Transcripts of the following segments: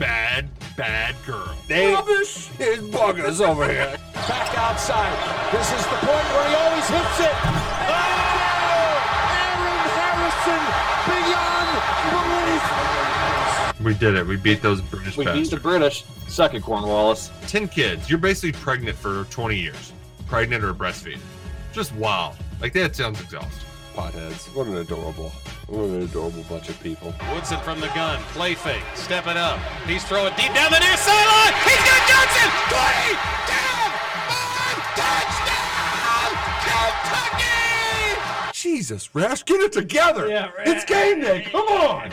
Bad, bad girl. They Rubbish! His buggers over here. Back outside. This is the point where he always hits it. Oh! Aaron Harrison beyond belief. We did it. We beat those British We beat the British. Suck it, Cornwallis. 10 kids. You're basically pregnant for 20 years. Pregnant or breastfeeding. Just wild. Like, that sounds exhausting. Potheads. What an adorable, what an adorable bunch of people. Woodson from the gun. Play fake. step it up. He's throwing deep down the near sideline. He's got Johnson. 20. Down. Five. Touchdown. Kentucky. Jesus, Rash, get it together. Yeah, Rash. It's game day. Come on.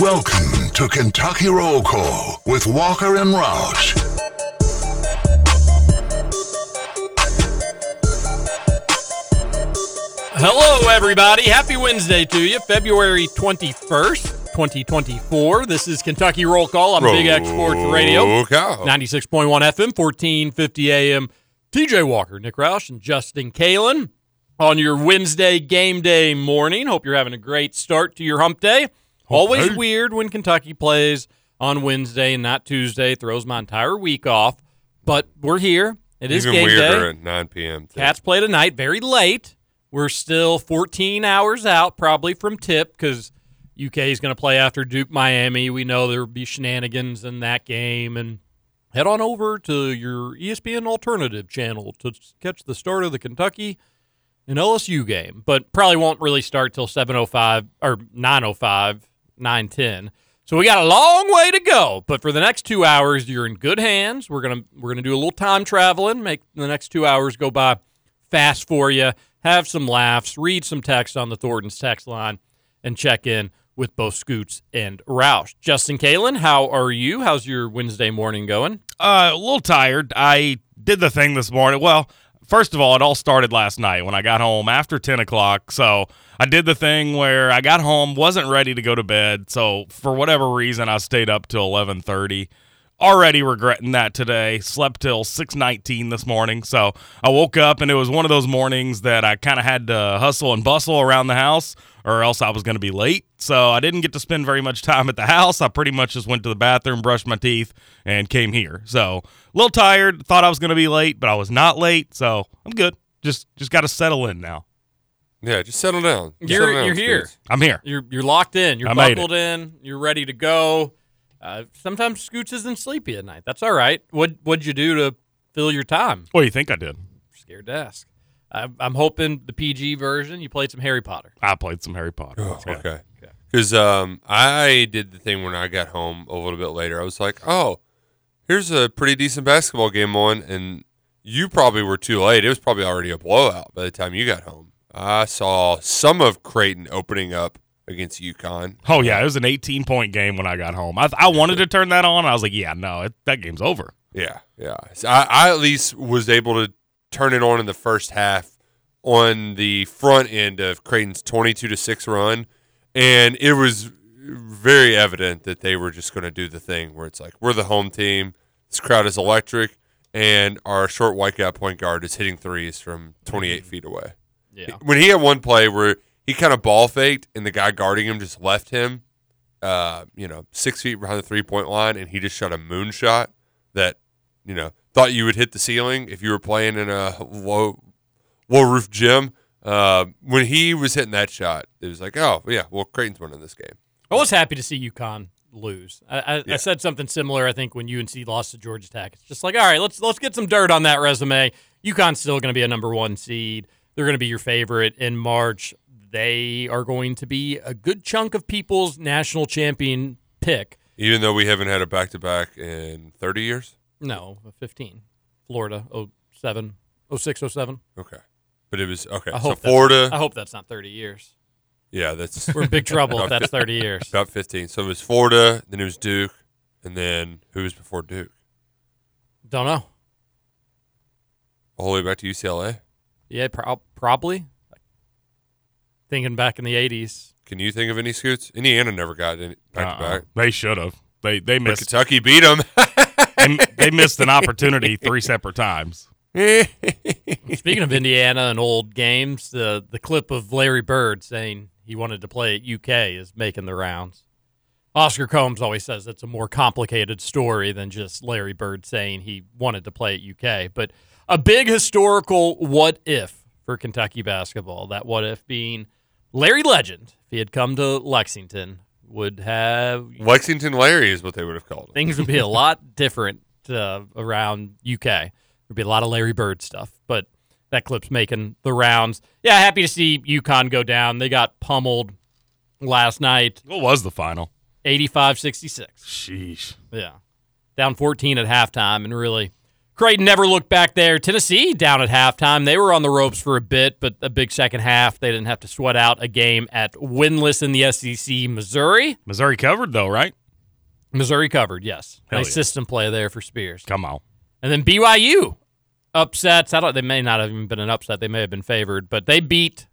Welcome to Kentucky Roll Call with Walker and Roush. Hello, everybody. Happy Wednesday to you. February 21st, 2024. This is Kentucky Roll Call on Big X Sports Radio. 96.1 FM, 1450 AM. TJ Walker, Nick Roush, and Justin Kalen on your Wednesday game day morning. Hope you're having a great start to your hump day. Always weird when Kentucky plays on Wednesday and not Tuesday. Throws my entire week off. But we're here. It is Even game day. at 9 p.m. too. Cats play tonight, very late. We're still 14 hours out, probably from tip, because UK is going to play after Duke Miami. We know there will be shenanigans in that game. And head on over to your ESPN alternative channel to catch the start of the Kentucky and LSU game. But probably won't really start till 7.05 or 9.05, 9.10. So we got a long way to go, but for the next two hours, you're in good hands. We're gonna we're gonna do a little time traveling, make the next two hours go by fast for you. Have some laughs, read some text on the Thornton's text line, and check in with both Scoots and Roush. Justin Kalen, how are you? How's your Wednesday morning going? Uh, a little tired. I did the thing this morning. Well, first of all, it all started last night when I got home after 10 o'clock. So I did the thing where I got home, wasn't ready to go to bed. So for whatever reason, I stayed up till 1130. Already regretting that today. Slept till 6:19 this morning. So I woke up and it was one of those mornings that I kind of had to hustle and bustle around the house or else I was going to be late. So I didn't get to spend very much time at the house. I pretty much just went to the bathroom, brushed my teeth, and came here. So a little tired. Thought I was going to be late, but I was not late. So I'm good. Just just got to settle in now. Yeah, just settle down. Just You're settle down, you're here. Scoots. I'm here. You're you're locked in. You're I buckled in. You're ready to go. Uh, sometimes Scoots isn't sleepy at night. That's all right. What what'd you do to fill your time? What do you think I did? Scared to ask. I, I'm hoping the PG version. You played some Harry Potter. I played some Harry Potter. Oh, Yeah. okay. Because um, I did the thing when I got home a little bit later. I was like, oh, here's a pretty decent basketball game on. And you probably were too late. It was probably already a blowout by the time you got home. I saw some of Creighton opening up against UConn. Oh yeah, uh, it was an 18 point game when I got home. I, I wanted to turn that on. I was like, yeah, no, it, that game's over. Yeah, yeah. So I, I at least was able to turn it on in the first half on the front end of Creighton's twenty-two to six run, and it was very evident that they were just going to do the thing where it's like we're the home team, this crowd is electric, and our short white guy point guard is hitting threes from twenty-eight mm-hmm. feet away. Yeah. When he had one play where he kind of ball faked and the guy guarding him just left him, uh, you know, six feet behind the three point line, and he just shot a moonshot that, you know, thought you would hit the ceiling if you were playing in a low, low roof gym. Uh, when he was hitting that shot, it was like, oh yeah, well Creighton's winning this game. I was happy to see UConn lose. I, I, Yeah. I said something similar. I think when UNC lost to Georgia Tech, it's just like, all right, let's let's get some dirt on that resume. UConn's still going to be a number one seed. They're going to be your favorite in March. They are going to be a good chunk of people's national champion pick. Even though we haven't had a back to back in thirty years. No, 15. Florida, 07, 06, 07. Okay, but it was okay. I so Florida, I hope that's not 30 years. yeah, that's We're in big trouble if that's 30 years. about fifteen. So it was Florida, then it was Duke, and then who was before Duke? Don't know. All the way back to UCLA. Yeah, prob probably. Thinking back in the '80s. Can you think of any scoots? Indiana never got any back to Uh-uh. back. They should have. They they But missed. Kentucky beat them. they, they missed an opportunity three separate times. Speaking of Indiana and old games, the the clip of Larry Bird saying he wanted to play at UK is making the rounds. Oscar Combs always says it's a more complicated story than just Larry Bird saying he wanted to play at UK, but a big historical what if for Kentucky basketball. That what if being Larry Legend, if he had come to Lexington, would have Lexington Larry is what they would have called him. things would be a lot different uh, around UK. There'd be a lot of Larry Bird stuff, but that clip's making the rounds. Yeah, happy to see UConn go down. They got pummeled last night, What was the final? 85-66. Sheesh. Yeah. Down 14 at halftime and really Creighton never looked back there. Tennessee down at halftime. They were on the ropes for a bit, but a big second half. They didn't have to sweat out a game at winless in the SEC, Missouri. Missouri covered though, right? Missouri covered, yes. Hell nice yeah. system play there for Spears. Come on. And then BYU upsets. I don't. They may not have even been an upset. They may have been favored, but they beat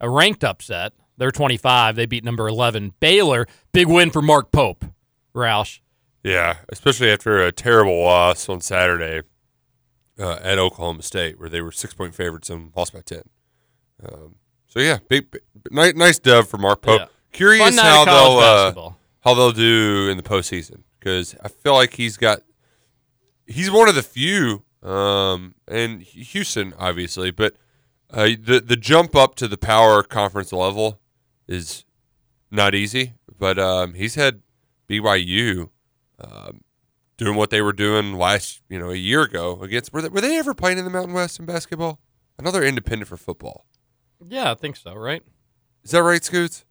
a ranked upset. They're 25. They beat number 11 Baylor. Big win for Mark Pope. Roush. Yeah, especially after a terrible loss on Saturday uh, at Oklahoma State, where they were six point favorites and lost by ten. Um, so yeah, big, big nice, nice dub for Mark Pope. Yeah. Curious how they'll uh, how they'll do in the postseason because I feel like he's got he's one of the few, um, and Houston obviously, but uh, the the jump up to the power conference level is not easy. But um, he's had BYU um, doing what they were doing last, you know, a year ago against. Were they, were they ever playing in the Mountain West in basketball? I know they're independent for football. Yeah, I think so. Right. Is that right, Scoots?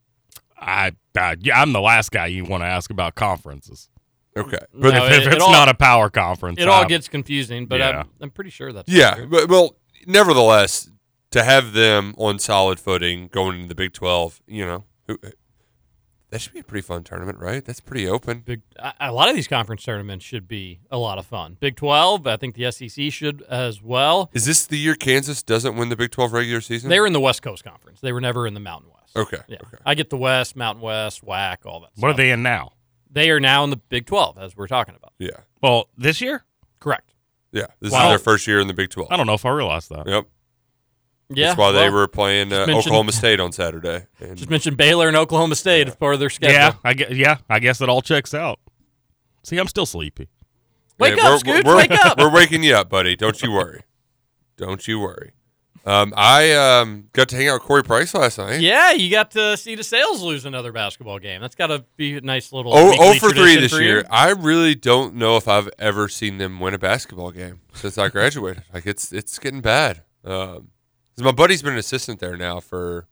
I, I yeah, I'm the last guy you want to ask about conferences. Okay, No, But if, it- if it it's all- not a power conference, It all I'm- gets confusing, but yeah. I'm, I'm pretty sure that's Yeah, true. but well, nevertheless, to have them on solid footing going into the Big Twelve, you know, who, that should be a pretty fun tournament, right? That's pretty open. Big, a a lot of these conference tournaments should be a lot of fun. Big 12, I think the SEC should as well. Is this the year Kansas doesn't win the Big Twelve regular season? They were in the West Coast Conference. They were never in the Mountain West. okay. Yeah. Okay. I get the West, Mountain West, WAC, all that stuff. what are they in now? They are now in the Big 12, as we're talking about. Yeah. Well, this year, Correct. Yeah. This Wow. is their first year in the Big Twelve. I don't know if I realized that. Yep. Yeah. That's why they were playing uh, Oklahoma State on Saturday. And Just mentioned Baylor and Oklahoma State as part of their schedule. Yeah, I guess, yeah, I guess it all checks out. See, I'm still sleepy. Wake Yeah, up, we're- Scoots. we're- Wake up. We're waking you up, buddy. Don't you worry. Don't you worry. Um, I um, got to hang out with Corey Price last night. Yeah, you got to see DeSales lose another basketball game. That's got to be a nice little. Oh, oh for three this for year. I really don't know if I've ever seen them win a basketball game since I graduated. like it's it's getting bad. Um, 'cause my buddy's been an assistant there now for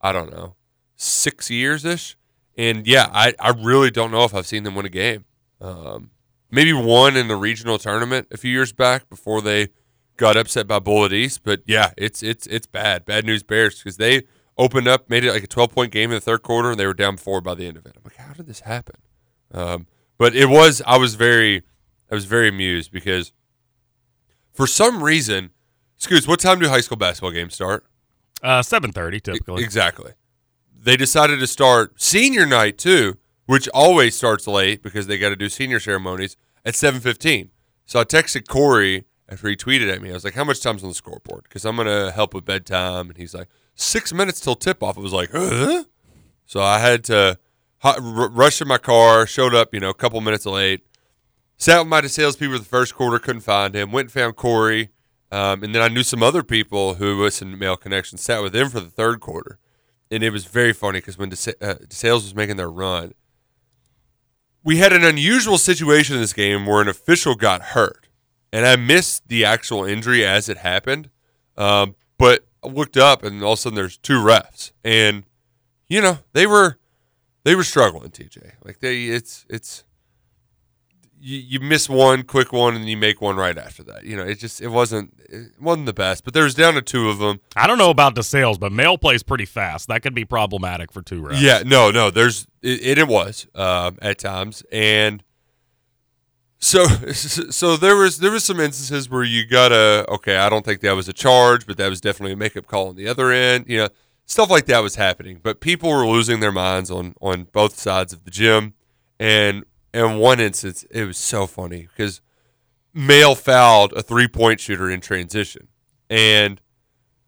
I don't know six years ish, and yeah, I I really don't know if I've seen them win a game. Um, maybe one in the regional tournament a few years back before they got upset by Bullitt East. But yeah, it's it's it's bad. Bad news Bears because they opened up, made it like a twelve point game in the third quarter, and they were down four by the end of it. I'm like, how did this happen? Um, but it was I was very I was very amused because for some reason, Scoots, what time do high school basketball games start? Uh, seven thirty typically. Exactly. They decided to start senior night too, which always starts late because they got to do senior ceremonies at seven fifteen. So I texted Corey after he tweeted at me. I was like, "How much time's on the scoreboard?" Because I'm gonna help with bedtime, and he's like, six minutes till tip off." I was like, "Huh?" So I had to r- rush in my car. Showed up, you know, a couple minutes late. Sat with my salespeople the first quarter, couldn't find him. Went and found Corey, um, and then I knew some other people who listened to Male Connection. Sat with them for the third quarter, and it was very funny because when DeSa- uh, DeSales was making their run, we had an unusual situation in this game where an official got hurt, and I missed the actual injury as it happened. Um, but I looked up, and all of a sudden there's two refs, and you know they were they were struggling. TJ, like they, it's it's you, you miss one quick one and you make one right after that. You know, it just it wasn't it wasn't the best. But there was down to two of them. I don't know about DeSales, but Male plays pretty fast. That could be problematic for two refs. Yeah, no, no. There's it. It, it was um, at times, and So, so there was there was some instances where you gotta okay. I don't think that was a charge, but that was definitely a makeup call on the other end. You know, stuff like that was happening. But people were losing their minds on on both sides of the gym, and in one instance, it was so funny because Male fouled a three point shooter in transition, and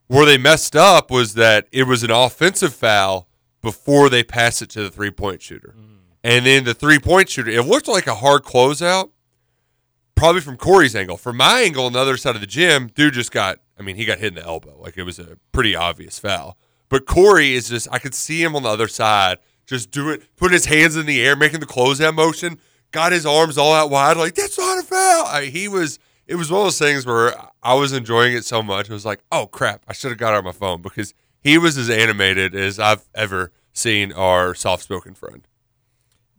where they messed up was that it was an offensive foul before they passed it to the three point shooter. Mm. And then the three point shooter, it looked like a hard closeout, probably from Corey's angle. From my angle on the other side of the gym, dude just got, I mean, he got hit in the elbow. Like it was a pretty obvious foul. But Corey is just, I could see him on the other side just doing, putting his hands in the air, making the closeout motion, got his arms all out wide, like, that's not a foul. I, he was, it was one of those things where I was enjoying it so much. It was like, oh crap, I should have got it on my phone because he was as animated as I've ever seen our soft spoken friend.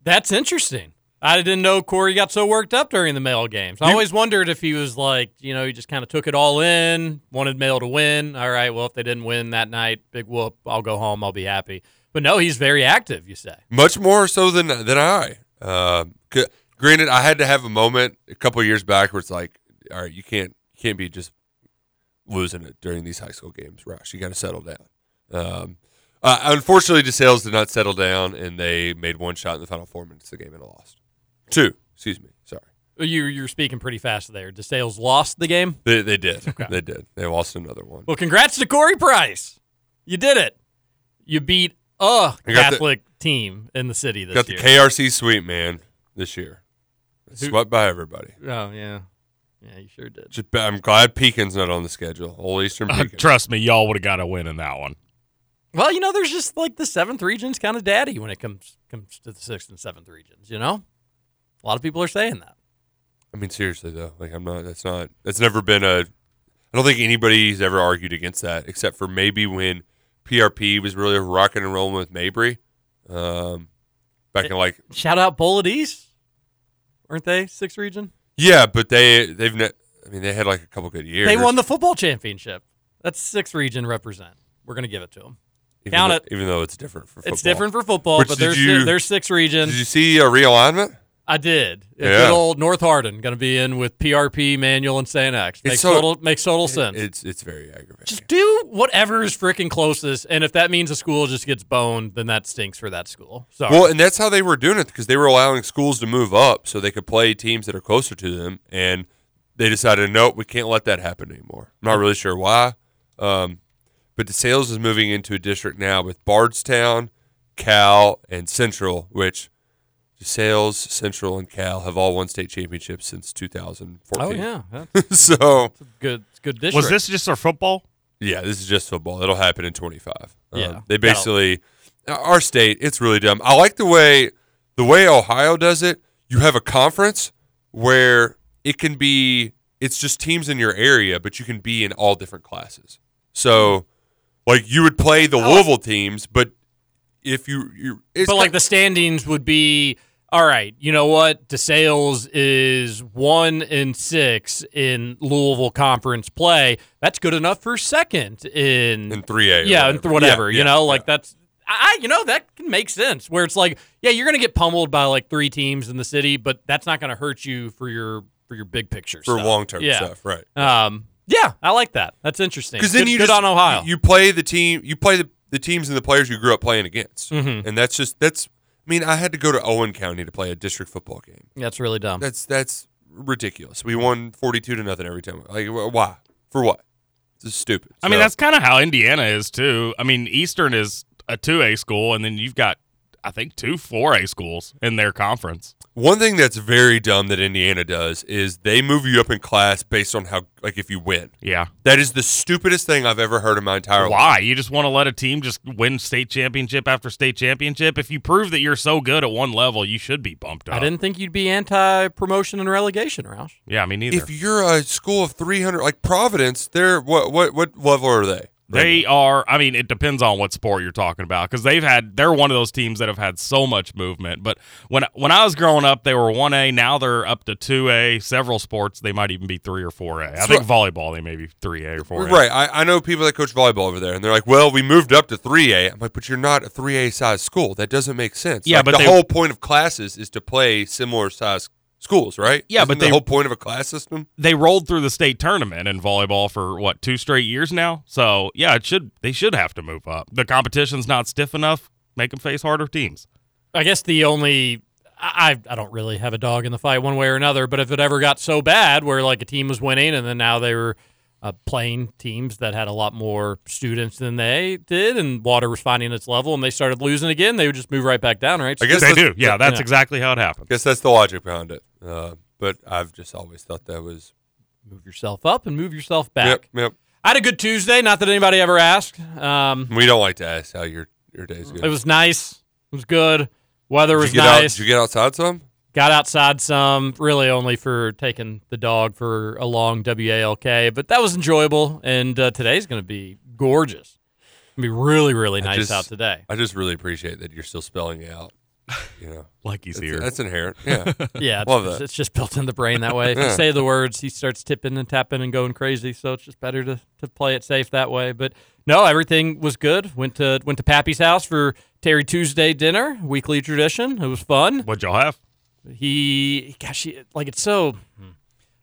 That's interesting. I didn't know Corey got so worked up during the Male games. I always wondered if he was like, you know, he just kind of took it all in, wanted Male to win. All right, well, if they didn't win that night, big whoop. I'll go home. I'll be happy. But no, he's very active. You say. much more so than than I. Uh, granted, I had to have a moment a couple of years back where it's like, all right, you can't you can't be just losing it during these high school games, Rush. You got to settle down. Um, uh, unfortunately, DeSales did not settle down, and they made one shot in the final four minutes of the game and lost. Two, excuse me, sorry. You you're speaking pretty fast there. DeSales lost the game. They they did, they did. They lost another one. Well, congrats to Corey Price. You did it. You beat a I got the- Catholic team in the city this Got the. KRC sweep, man, this year. Who- Swept by everybody. oh yeah, yeah, you sure did. Just, I'm glad Pekin's not on the schedule. Old Eastern Uh, trust me, y'all would have got a win in that one. Well, you know, there's just like the seventh region's kind of daddy when it comes comes to the sixth and seventh regions. You know, a lot of people are saying that. I mean, seriously though, like I'm not. That's not. That's never been a. I don't think anybody's ever argued against that, except for maybe when PRP was really rocking and rolling with Mabry, um, back in like Shout out Bullitt East, weren't they sixth region? yeah, but they they've. Ne- I mean, they had like a couple good years. They won the football championship. That's sixth region represent. We're gonna give it to them. even count though, it. even though it's different for football. It's different for football, Which but there's you- there's six region. Did you see a realignment? I did. Yeah. Good old North Hardin going to be in with PRP, Manual, and St. X. Makes so- total makes total sense. It's it's very aggravating. just do whatever is freaking closest, and if that means a school just gets boned, then that stinks for that school. Well, and that's how they were doing it because they were allowing schools to move up so they could play teams that are closer to them, and they decided, nope, we can't let that happen anymore. I'm not really sure why, um, but DeSales is moving into a district now with Bardstown, Cal, and Central, which DeSales, Central, and Cal have all won state championships since 2014. oh yeah, that's so good. It's good district. Was this just our football? yeah, this is just football. It'll happen in 25. Um, Yeah. they basically our state. It's really dumb. I like the way the way Ohio does it. You have a conference where it can be. It's just teams in your area, but you can be in all different classes. So, like you would play the Louisville teams, but if you you, it's but like ki- the standings would be all right. You know what? DeSales is one and six in Louisville conference play. That's good enough for second in in three A. yeah, and th- whatever. you Yeah, know, yeah. like that's I, you know, that can make sense. Where it's like, yeah, you're gonna get pummeled by like three teams in the city, but that's not gonna hurt you for your for your big picture for long term yeah. stuff, right? Um, yeah, I like that. That's interesting. Because then Good- you good just, on Ohio. You play the team. You play the, the teams and the players you grew up playing against, Mhm. and that's just that's. I mean, I had to go to Owen County to play a district football game. that's really dumb. That's that's ridiculous. We won forty two to nothing every time. Like why? For what? This is stupid. I mean, that's kind of how Indiana is too. I mean, Eastern is a two A school, and then you've got, I think, two four A schools in their conference. One thing that's very dumb that Indiana does is they move you up in class based on how like if you win. Yeah. That is the stupidest thing I've ever heard in my entire life. Why? You just want to let a team just win state championship after state championship? If you prove that you're so good at one level, you should be bumped up. I didn't think you'd be anti promotion and relegation, Roush. Yeah, me neither. If you're a school of three hundred, like Providence, they're what what what level are they? They are. I mean, it depends on what sport you're talking about because they've had. They're one of those teams that have had so much movement. But when when I was growing up, they were one A. Now they're up to two A. Several sports they might even be three or four A. I So- think volleyball they may be three A or four A. Right. I, I know people that coach volleyball over there, and they're like, "Well, we moved up to three A." I'm like, "But you're not a three A size school. That doesn't make sense." Yeah, Like, but the they- whole point of classes is to play similar size schools, right? Yeah, Isn't but the they- whole point of a class system. They rolled through the state tournament in volleyball for what two straight years now. So yeah, it should they should have to move up. The competition's not stiff enough. Make them face harder teams. I guess the only I I don't really have a dog in the fight one way or another, but if it ever got so bad where like a team was winning and then now they were uh, playing teams that had a lot more students than they did, and water was finding its level, and they started losing again, they would just move right back down, right? I guess They do. Yeah, that's Yeah. exactly how it happens. guess that's the logic behind it. Uh, but I've just always thought that was move yourself up and move yourself back. Yep, yep. I had a good Tuesday. Not that anybody ever asked. Um, We don't like to ask how your your day's going. it was nice. It was good. Weather Did was you get out? nice. Did you get outside some? Got outside some, really only for taking the dog for a long WALK, but that was enjoyable. And uh, today's going to be gorgeous. Gonna be really, really nice just- out today. I just really appreciate that you're still spelling it out. You know, Like he's that's, here. that's inherent. Yeah, Yeah, it's, Love that. it's just built in the brain that way. If you say the words, he starts tipping and tapping and going crazy. So it's just better to, to play it safe that way. But no, everything was good. Went to went to Pappy's house for Terry Tuesday dinner, weekly tradition. It was fun. What'd y'all have? He, gosh, he, like it's so.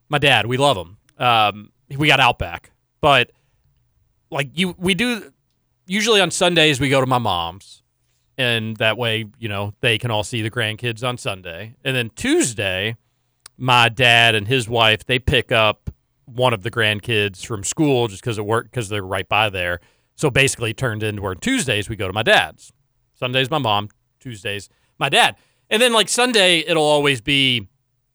My dad, we love him. Um, we got Outback, but like you, we do. Usually on Sundays we go to my mom's, and that way you know they can all see the grandkids on Sunday. And then Tuesday, my dad and his wife they pick up one of the grandkids from school just because it work because they're right by there. So basically, turned into where Tuesdays we go to my dad's. Sundays my mom, Tuesdays my dad, and then like Sunday it'll always be.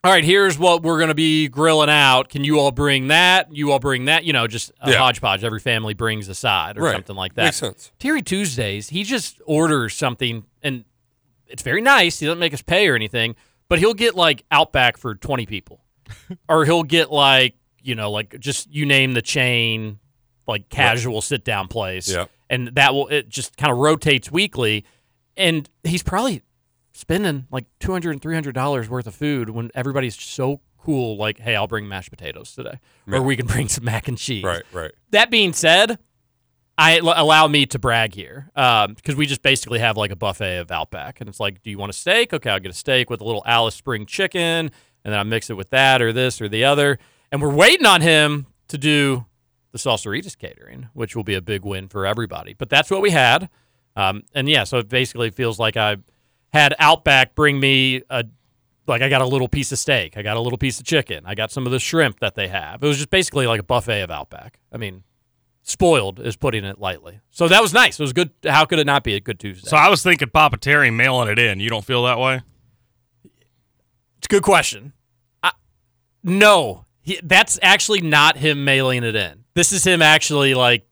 All right, here's what we're going to be grilling out. Can you all bring that? You all bring that? You know, just a Yeah. hodgepodge. Every family brings a side or Right. something like that. Makes sense. Terry Tuesdays, he just orders something and it's very nice. He doesn't make us pay or anything, but he'll get like Outback for 20 people. or he'll get like, you know, like just you name the chain, like casual sit down place. Yeah. And that will, it just kind of rotates weekly. And he's probably spending like $200 and $300 worth of food when everybody's so cool. Like, hey, I'll bring mashed potatoes today. Yeah. Or we can bring some mac and cheese right, right. that being said, I l- allow me to brag here because we just basically have like a buffet of Outback, and it's like, do you want a steak? Okay, I'll get a steak with a little Alice Spring chicken, and then I mix it with that or this or the other, and we're waiting on him to do the Salsaritas catering, which will be a big win for everybody. But that's what we had, um, and yeah, so it basically feels like I had Outback bring me a like I got a little piece of steak, I got a little piece of chicken, I got some of the shrimp that they have. It was just basically like a buffet of Outback. I mean, spoiled is putting it lightly. So that was nice. It was good. How could it not be a good Tuesday? So I was thinking Papa Terry mailing it in. You don't feel that way? it's a good question. I, no, he, that's actually not him mailing it in. This is him actually like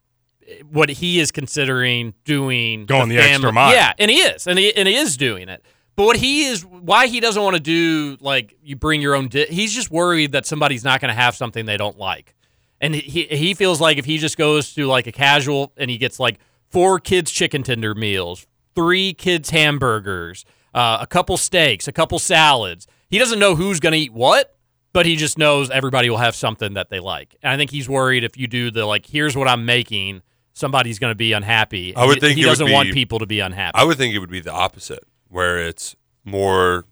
what he is considering doing, Going the extra family- mile. Yeah, and he is, and he and he is doing it. But what he is, why he doesn't want to do like you bring your own. Di- he's just worried that somebody's not going to have something they don't like, and he he feels like if he just goes to like a casual and he gets like four kids chicken tender meals, three kids hamburgers, uh, a couple steaks, a couple salads. He doesn't know who's going to eat what, but he just knows everybody will have something that they like. And I think he's worried if you do the like, here's what I'm making, somebody's going to be unhappy. I would think he would doesn't be- want people to be unhappy. I would think it would be the opposite, where it's more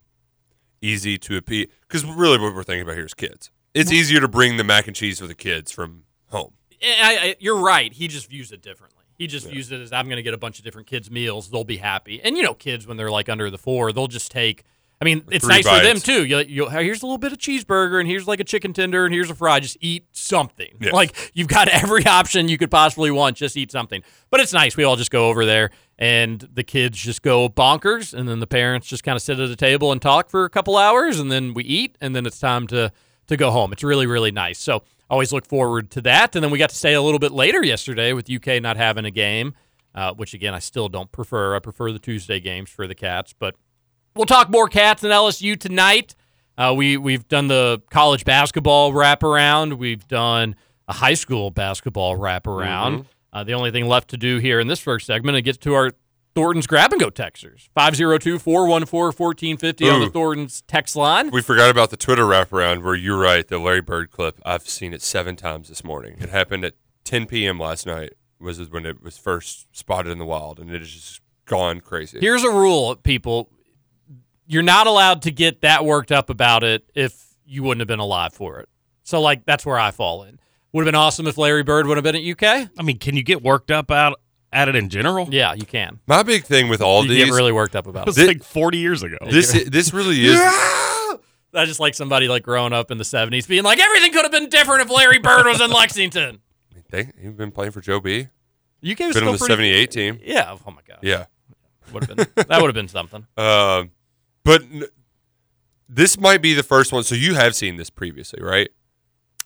easy to appeal. Because really, what we're thinking about here is kids. It's easier to bring the mac and cheese for the kids from home. I, I, you're right. He just views it differently. He just views it as I'm going to get a bunch of different kids' meals. They'll be happy. And you know, kids when they're like under the four, they'll just take. I mean, it's Three nice for them too. You, you, here's a little bit of cheeseburger, and here's like a chicken tender, and here's a fry. Just eat something. Yes. Like you've got every option you could possibly want. Just eat something. But it's nice. We all just go over there, and the kids just go bonkers, and then the parents just kind of sit at a table and talk for a couple hours, and then we eat, and then it's time to to go home. It's really really nice. So always look forward to that. And then we got to stay a little bit later yesterday with UK not having a game, uh, which again I still don't prefer. I prefer the Tuesday games for the Cats, but we'll talk more Cats and LSU tonight. Uh, we we've done the college basketball wraparound. We've done a high school basketball wraparound. Uh, the only thing left to do here in this first segment is get to our Thornton's grab and go texters 502 414 1450 on the Thornton's text line. We forgot about the Twitter wraparound where you're right. The Larry Bird clip. I've seen it seven times this morning. It happened at 10 p.m. last night. Was when it was first spotted in the wild, and it has just gone crazy. Here's a rule, people. You're not allowed to get that worked up about it if you wouldn't have been alive for it. So like that's where I fall in. Would have been awesome if Larry Bird would have been at UK. I mean, can you get worked up out at it in general? Yeah, you can. My big thing with all you these, get really worked up about It was it. Thi- like 40 years ago. this this really is. I just like somebody like growing up in the '70s being like, everything could have been different if Larry Bird was in Lexington. They, you've been playing for Joe B. UK was Been still on the pretty- '78 team. Yeah. Oh my god. Yeah. Would have been that would have been something. Um, but n- this might be the first one. So you have seen this previously, right?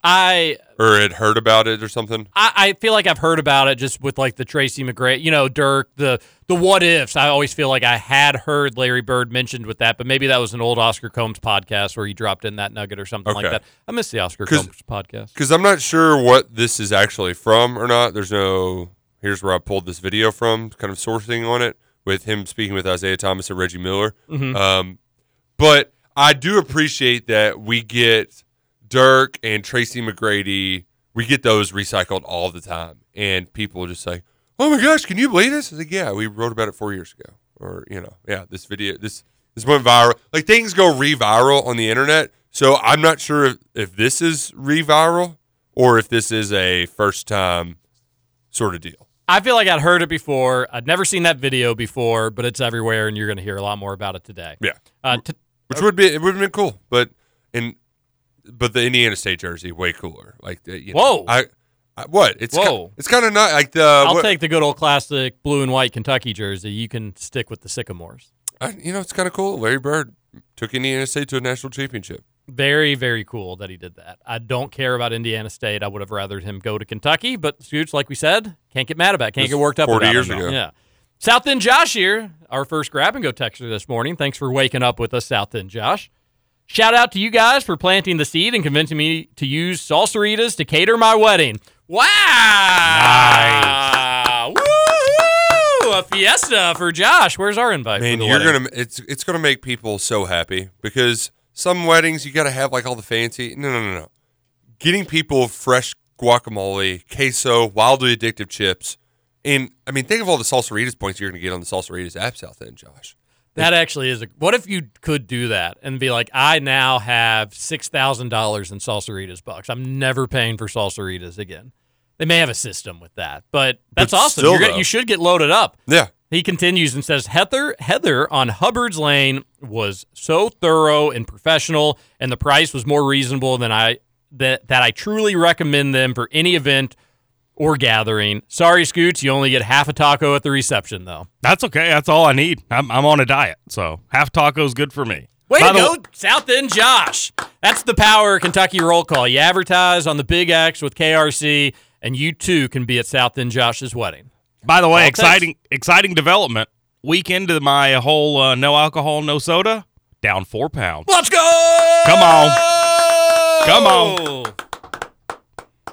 I Or had heard about it or something? I, I feel like I've heard about it just with like the Tracy McGrady, you know, Dirk, the the what ifs. I always feel like I had heard Larry Bird mentioned with that, but maybe that was an old Oscar Combs podcast where he dropped in that nugget or something like that. I miss the Oscar Combs podcast. Because I'm not sure what this is actually from or not. There's no. Here's where I pulled this video from, kind of sourcing on it with him speaking with Isiah Thomas and Reggie Miller. Mhm. Um, but I do appreciate that we get Dirk and Tracy McGrady. We get those recycled all the time, and people just say, "Oh my gosh, can you believe this?" I was like, "Yeah, we wrote about it four years ago." Or you know, yeah, this video, this this went viral. Like things go re-viral on the internet, so I'm not sure if, if this is re-viral or if this is a first time sort of deal. I feel like I'd heard it before. I'd never seen that video before, but it's everywhere, and you're going to hear a lot more about it today. Yeah, Uh, t- which would be it would have been cool, but in but the Indiana State jersey way cooler. Like the, you know, Whoa. I, I what it's Whoa. it's kind of not like the I'll what- take the good old classic blue and white Kentucky jersey. You can stick with the Sycamores. I, you know it's kind of cool. Larry Bird took Indiana State to a national championship. Very, very cool that he did that. I don't care about Indiana State. I would have rathered him go to Kentucky, but Scoots, like we said, can't get mad about it. Can't This get worked up 40 about years it. ago. Yeah. South End Josh here, our first grab and go texter this morning. Thanks for waking up with us, South End Josh. Shout out to you guys for planting the seed and convincing me to use salsaritas to cater my wedding. Wow! Nice. Woo-hoo! A fiesta for Josh. Where's our invite? for Man, you're wedding? gonna it's it's gonna make people so happy because some weddings you got to have like all the fancy. No, no, no, no. Getting people fresh guacamole, queso, wildly addictive chips, and I mean, think of all the salsaritas points you're gonna get on the salsaritas app South End, Josh. That actually is a. What if you could do that and be like, I now have six thousand dollars in salsaritas bucks. I'm never paying for salsaritas again. They may have a system with that, but that's But awesome. still, you should get loaded up. Yeah. He continues and says, Heather Heather on Hubbard's Lane was so thorough and professional, and the price was more reasonable than I that that I truly recommend them for any event or gathering. Sorry, Scoots, you only get half a taco at the reception though. That's okay. That's all I need. I'm, I'm on a diet, so half taco's good for me. Way By to go, w- South End Josh. That's the power of Kentucky roll call. You advertise on the Big X with KRC, and you too can be at South End Josh's wedding. By the way, it takes. exciting exciting development. Week into my whole uh, no alcohol, no soda, down four pounds. Let's go! Come on. Come on.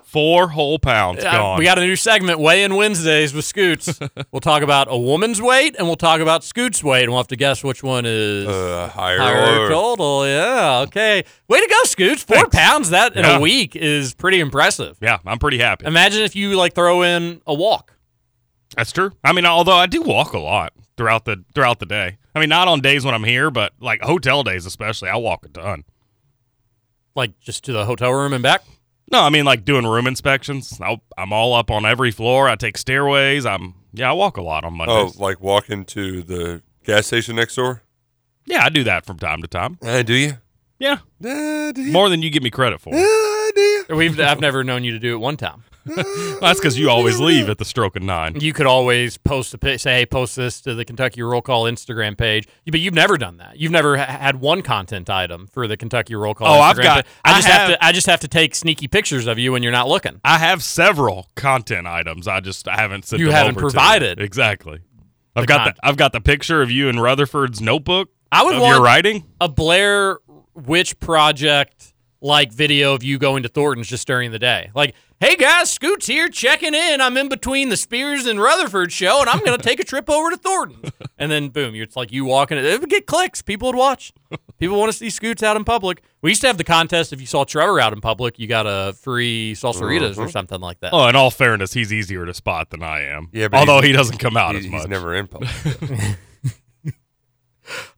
Four whole pounds Uh, gone. we got a new segment, Weigh In Wednesdays with Scoots. we'll talk about a woman's weight and we'll talk about Scoots' weight, and we'll have to guess which one is Uh, higher, higher total. Yeah, okay. Way to go, Scoots. Four Thanks. pounds that in Yeah. a week is pretty impressive. yeah, I'm pretty happy. Imagine if you like throw in a walk. That's true. I mean, although I do walk a lot throughout the throughout the day. I mean, not on days when I'm here, but like hotel days especially, I walk a ton. Like just to the hotel room and back. No, I mean like doing room inspections. I'll, I'm all up on every floor. I take stairways. I'm yeah, I walk a lot on Mondays. Oh, like walking to the gas station next door? yeah, I do that from time to time. Uh, do you? Yeah, Uh, do you? more than you give me credit for. Uh, do you? We've I've never known you to do it one time. That's because you always leave at the stroke of nine. You could always post a say, "Hey, post this to the Kentucky Roll Call Instagram page." But you've never done that. You've never ha- had one content item for the Kentucky Roll Call. Oh, I've got-. I I just have, have- to. I just have to take sneaky pictures of you when you're not looking. I have several content items. I just I haven't sent. You them haven't provided. exactly. I've got content. the I've got the picture of you in Rutherford's notebook. I would want your writing. a Blair Witch Project like video of you going to Thornton's just during the day. Like, hey guys, Scoots here checking in. I'm in between the Spears and Rutherford show, and I'm gonna take a trip over to Thornton's. And then boom, it's like you walking. It would get clicks. People would watch. People want to see Scoots out in public. We used to have the contest. If you saw Trevor out in public, you got a free salsaritas or uh-huh. something like that. Oh, in all fairness, he's easier to spot than I am. Yeah, but although he doesn't come out He's, as he's much. never in public.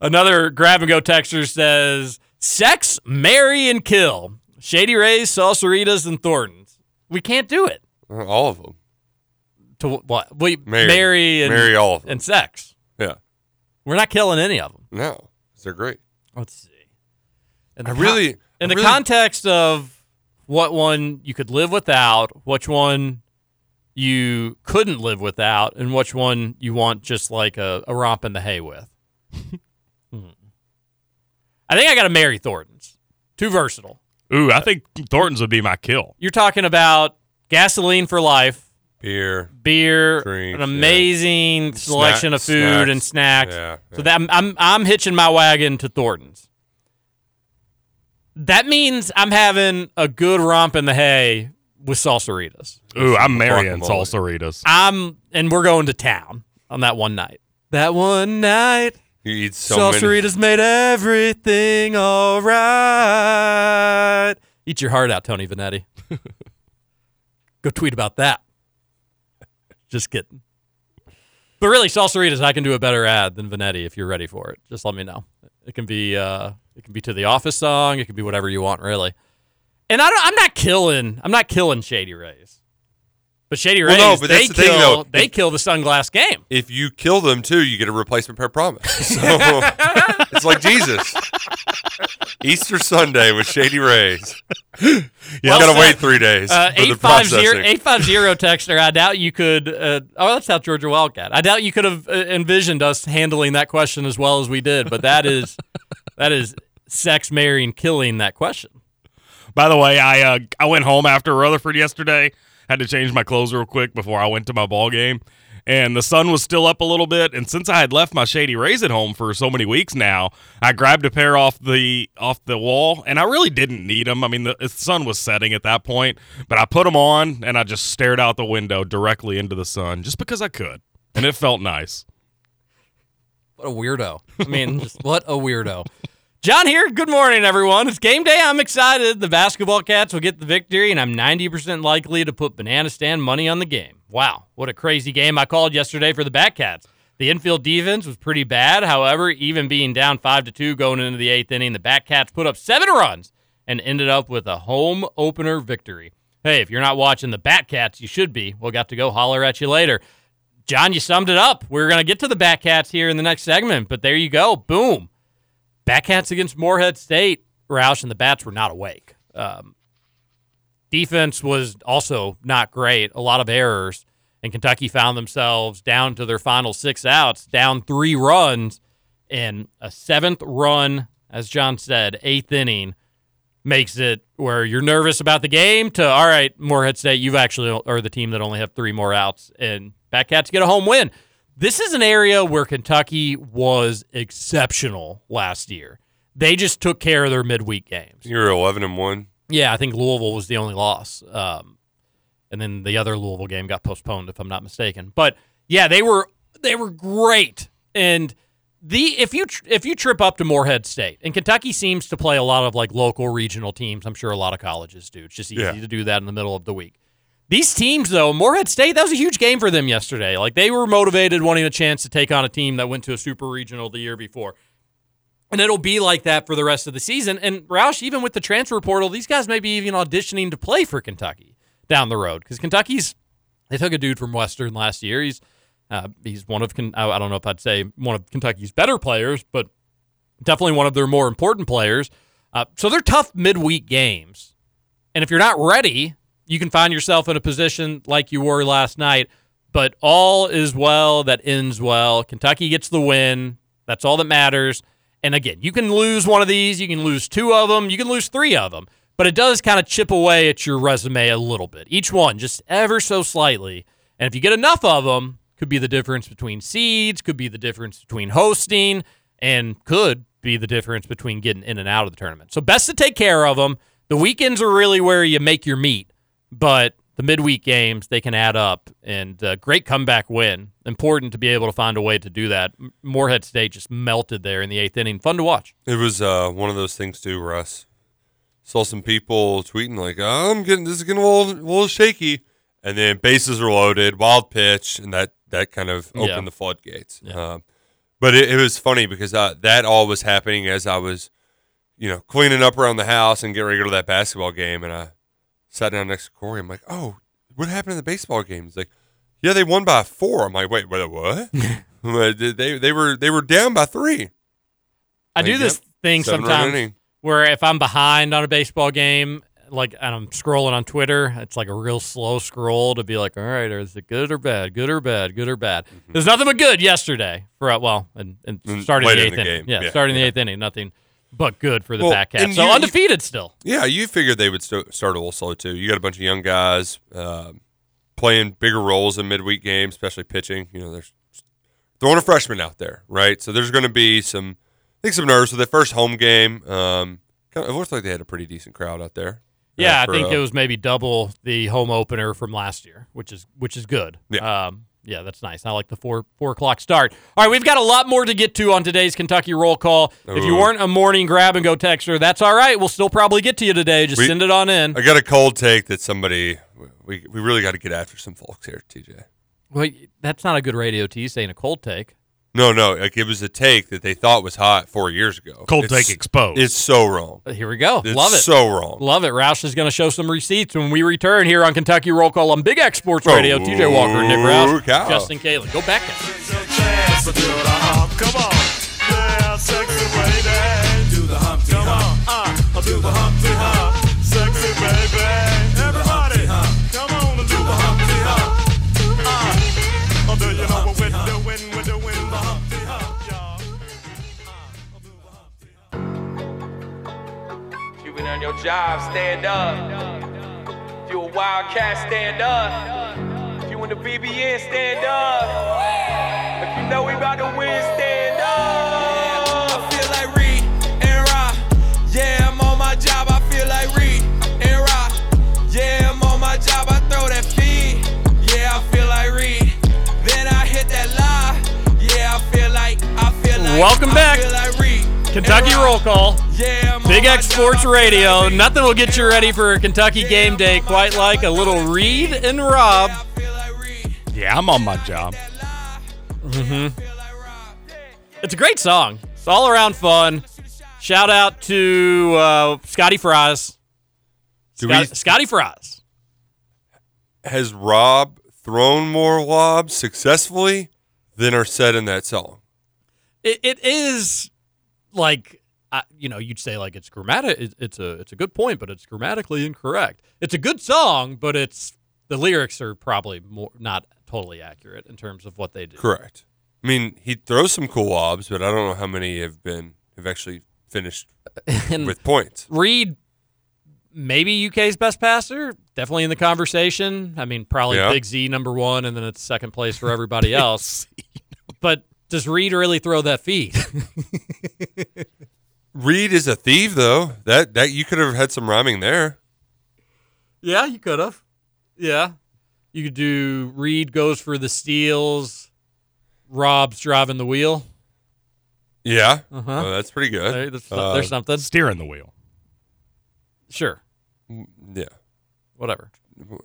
Another grab and go texter says, "Sex, marry, and kill." Shady Rays, Salsaritas, and Thorntons. We can't do it. All of them. To what? We Marry. marry and Marry all of them. and sex. Yeah. We're not killing any of them. No, they're great. Let's see. In I really- in I the really- context of what one you could live without, which one you couldn't live without, and which one you want just like a, a romp in the hay with. Hmm. I think I got to marry Thornton's. Too versatile. Ooh, I think Thornton's would be my kill. You're talking about gasoline for life, Beer. beer, Drinks, an amazing selection of Snack- food and snacks. Yeah, So that I'm, I'm I'm hitching my wagon to Thornton's. That means I'm having a good romp in the hay with salsaritas. Ooh, I'm marrying salsaritas. I'm and we're going to town on that one night. That one night, You eat so many. salsaritas made everything all right. Eat your heart out, Tony Vanetti. Go tweet about that. Just kidding. But really, salsaritas, I can do a better ad than Vanetti if you're ready for it. Just let me know. It can be uh, it can be to the Office song. It can be whatever you want, really. And I don't, I'm not killing. I'm not killing Shady Rays. But Shady Rays, Well, no, but they that's the kill. thing, though. They If- kill the sunglass game. If you kill them too, you get a replacement pair promise. So it's like Jesus. Easter Sunday with Shady Rays. You Well gotta wait three days. Uh, for the 850 processing. 850 texter, I doubt you could. Uh, oh, that's South Georgia Wildcat. I doubt you could have uh, envisioned us handling that question as well as we did, but that is that is sex, marrying, killing that question. By the way, I uh, I went home after Rutherford yesterday. Had to change my clothes real quick before I went to my ball game, and the sun was still up a little bit. And since I had left my Shady Rays at home for so many weeks now, I grabbed a pair off the off the wall, and I really didn't need them. I mean, the, the sun was setting at that point, but I put them on, and I just stared out the window directly into the sun just because I could, and it felt nice. What a weirdo. I mean, just what a weirdo. John here. Good morning, everyone. It's game day. I'm excited. The basketball cats will get the victory, and I'm 90% likely to put banana stand money on the game. Wow, what a crazy game I called yesterday for the Batcats. The infield defense was pretty bad. However, even being down five to two going into the eighth inning, the Batcats put up seven runs and ended up with a home opener victory. Hey, if you're not watching the Batcats, you should be. We'll got to go holler at you later. John, you summed it up. We're going to get to the Batcats here in the next segment, but there you go. Boom. Batcats against Morehead State. Roush and the Bats were not awake. Um, defense was also not great. A lot of errors. And Kentucky found themselves down to their final six outs, down three runs, and a seventh run, as John said, eighth inning makes it where you're nervous about the game to all right, Morehead State, you've actually are the team that only have three more outs, and Batcats get a home win. This is an area where Kentucky was exceptional last year. They just took care of their midweek games. You're 11 and one. Yeah, I think Louisville was the only loss. Um, and then the other Louisville game got postponed, if I'm not mistaken. But yeah, they were they were great. And the if you tr- if you trip up to Morehead State, and Kentucky seems to play a lot of like local regional teams. I'm sure a lot of colleges do. It's just easy Yeah. to do that in the middle of the week. These teams, though, Morehead State, that was a huge game for them yesterday. Like they were motivated, wanting a chance to take on a team that went to a super regional the year before. And it'll be like that for the rest of the season. And Roush, even with the transfer portal, these guys may be even auditioning to play for Kentucky down the road because Kentucky's they took a dude from Western last year. He's uh, he's one of I don't know if I'd say one of Kentucky's better players, but definitely one of their more important players. Uh, so they're tough midweek games, and if you're not ready, you can find yourself in a position like you were last night. But all is well that ends well. Kentucky gets the win. That's all that matters. And again, you can lose one of these, you can lose two of them, you can lose three of them, but it does kind of chip away at your resume a little bit. Each one, just ever so slightly. And if you get enough of them, could be the difference between seeds, could be the difference between hosting, and could be the difference between getting in and out of the tournament. So best to take care of them. The weekends are really where you make your meat, but the midweek games they can add up. And uh, great comeback win. Important to be able to find a way to do that. M- Morehead State just melted there in the eighth inning. Fun to watch. It was uh, one of those things too, Russ. Saw some people tweeting like, oh, "I'm getting this is getting a little, a little shaky," and then bases are loaded, wild pitch, and that that kind of opened Yeah. the floodgates. Yeah. Uh, But it, it was funny because uh, that all was happening as I was, you know, cleaning up around the house and getting ready to go to that basketball game. And I sat down next to Corey. I'm like, oh, what happened in the baseball game? He's like, yeah, they won by four. I'm like, wait, what? what? They they were they were down by three. I do this thing sometimes where if I'm behind on a baseball game, like and I'm scrolling on Twitter, it's like a real slow scroll to be like, all right, is it good or bad? Good or bad? Good or bad? There's nothing but good yesterday for well, and, and Mm, starting later the in eighth the inning. Yeah, Yeah, starting the yeah. eighth inning, nothing but good for the Well, back half. So you- you- undefeated still. Yeah, you figured they would st- start a little slow too. You got a bunch of young guys um playing bigger roles in midweek games, especially pitching. You know, there's throwing a freshman out there, right? So there's going to be some, I think, some nerves with the first home game. Um, kind of, it looks like they had a pretty decent crowd out there. uh, Yeah, I think uh, it was maybe double the home opener from last year, which is which is good. Yeah. Um, yeah, that's nice. I like the four four o'clock start. All right, we've got a lot more to get to on today's Kentucky roll call. If you Ooh. weren't a morning grab and go texter, that's all right. We'll still probably get to you today. Just We- send it on in. I got a cold take that somebody we we really got to get after some folks here, TJ. Well, that's not a good radio tease saying a cold take. No, no, like it was a take that they thought was hot four years ago. Cold It's- take exposed. It's so wrong. Uh, here we go. It's Love it. so wrong. Love it. Roush is going to show some receipts when we return here on Kentucky Roll Call on Big X Sports oh, Radio. TJ Walker, Nick Roush, cow. Justin Kalen. Go back. Come You been on your job, stand up. If you a wildcat, stand up. If you in the BBN, stand up. If you know we about to win, stand up. I feel like Reed and Rob. Yeah, I'm on my job. I feel like Reed and Rob. Yeah, I'm on my job. I throw that feed. Yeah, I feel like Reed. Then I hit that lie. Yeah, I feel like I feel like Welcome I back. feel like Reed Kentucky. Roll Call. Yeah, I'm Big X. Sports Radio. Nothing will get you ready for a Kentucky game day quite like a little Reed and Rob. yeah, I'm on my job. It's a great song. It's all around fun. Shout out to uh, Scotty Fries. Do Scott- we- Scotty Fries. Has Rob thrown more lobs successfully than are said in that song? It, it is like uh, you know you'd say like it's grammatic. It's a it's a good point, but it's grammatically incorrect. It's a good song, but it's the lyrics are probably more not totally accurate in terms of what they do. Correct. I mean, he throws some cool lobs, but I don't know how many have been have actually finished with points. Reed, maybe UK's best passer, definitely in the conversation. I mean, probably Yeah. Big Z number one, and then it's second place for everybody else. but does Reed really throw that feed? Reed is a thief, though. That that you could have had some rhyming there. yeah, you could have. Yeah, you could do Reed goes for the steals. Rob's driving the wheel. Yeah, Uh-huh. Oh, that's pretty good. There- there's, Uh, there's something. Steering the wheel. Sure, Yeah, whatever.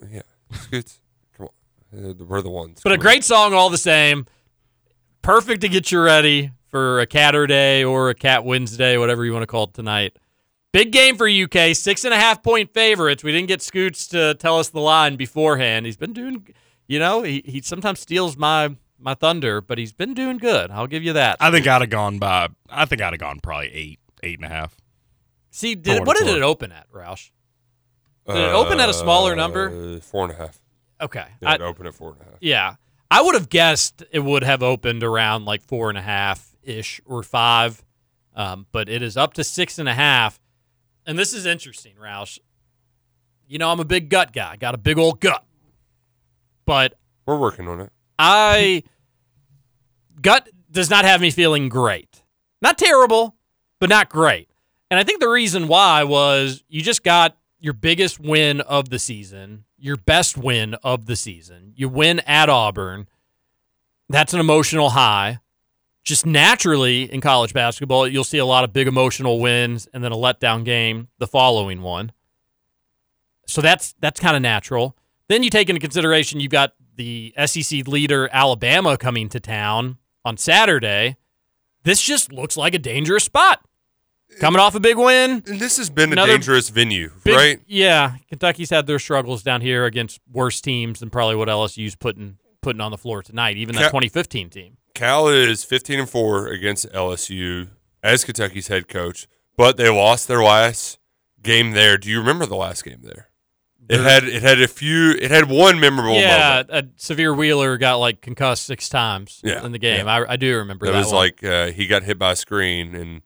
yeah. Scoots, come on, Uh, we're the ones. But a Come on. great song all the same. Perfect to get you ready for a Catter Day or a Cat Wednesday, whatever you want to call it tonight. Big game for UK, six and a half point favorites. We didn't get Scoots to tell us the line beforehand. He's been doing, you know, he, he sometimes steals my my thunder, but he's been doing good. I'll give you that. I think I'd have gone by. I think I'd have gone probably eight, eight and a half. See, did, what what did it open at, Roush? Did it open at a smaller number? Uh, Four and a half. Okay, Yeah, I- it opened at four and a half. Yeah. I would have guessed it would have opened around like four and a half ish or five. Um, but it is up to six and a half. And this is interesting, Roush. You know, I'm a big gut guy, got a big old gut. But We're working on it. I gut does not have me feeling great. Not terrible, but not great. And I think the reason why was you just got your biggest win of the season, your best win of the season. You win at Auburn. That's an emotional high. Just naturally in college basketball, you'll see a lot of big emotional wins and then a letdown game the following one. So that's that's kind of natural. Then you take into consideration you've got the SEC leader Alabama coming to town on Saturday. this just looks like a dangerous spot. Coming off a big win. And this has been a dangerous venue, big- right? Yeah, Kentucky's had their struggles down here against worse teams than probably what LSU's putting putting on the floor tonight. Even that Ca- 2015 team. Cal is 15 and 4 against LSU as Kentucky's head coach, but they lost their last game there. Do you remember the last game there? It had it had a few it had one memorable yeah, Sahvir Wheeler got like concussed six times Yeah, in the game. yeah. I, I do remember That that. was one. like uh, he got hit by a screen and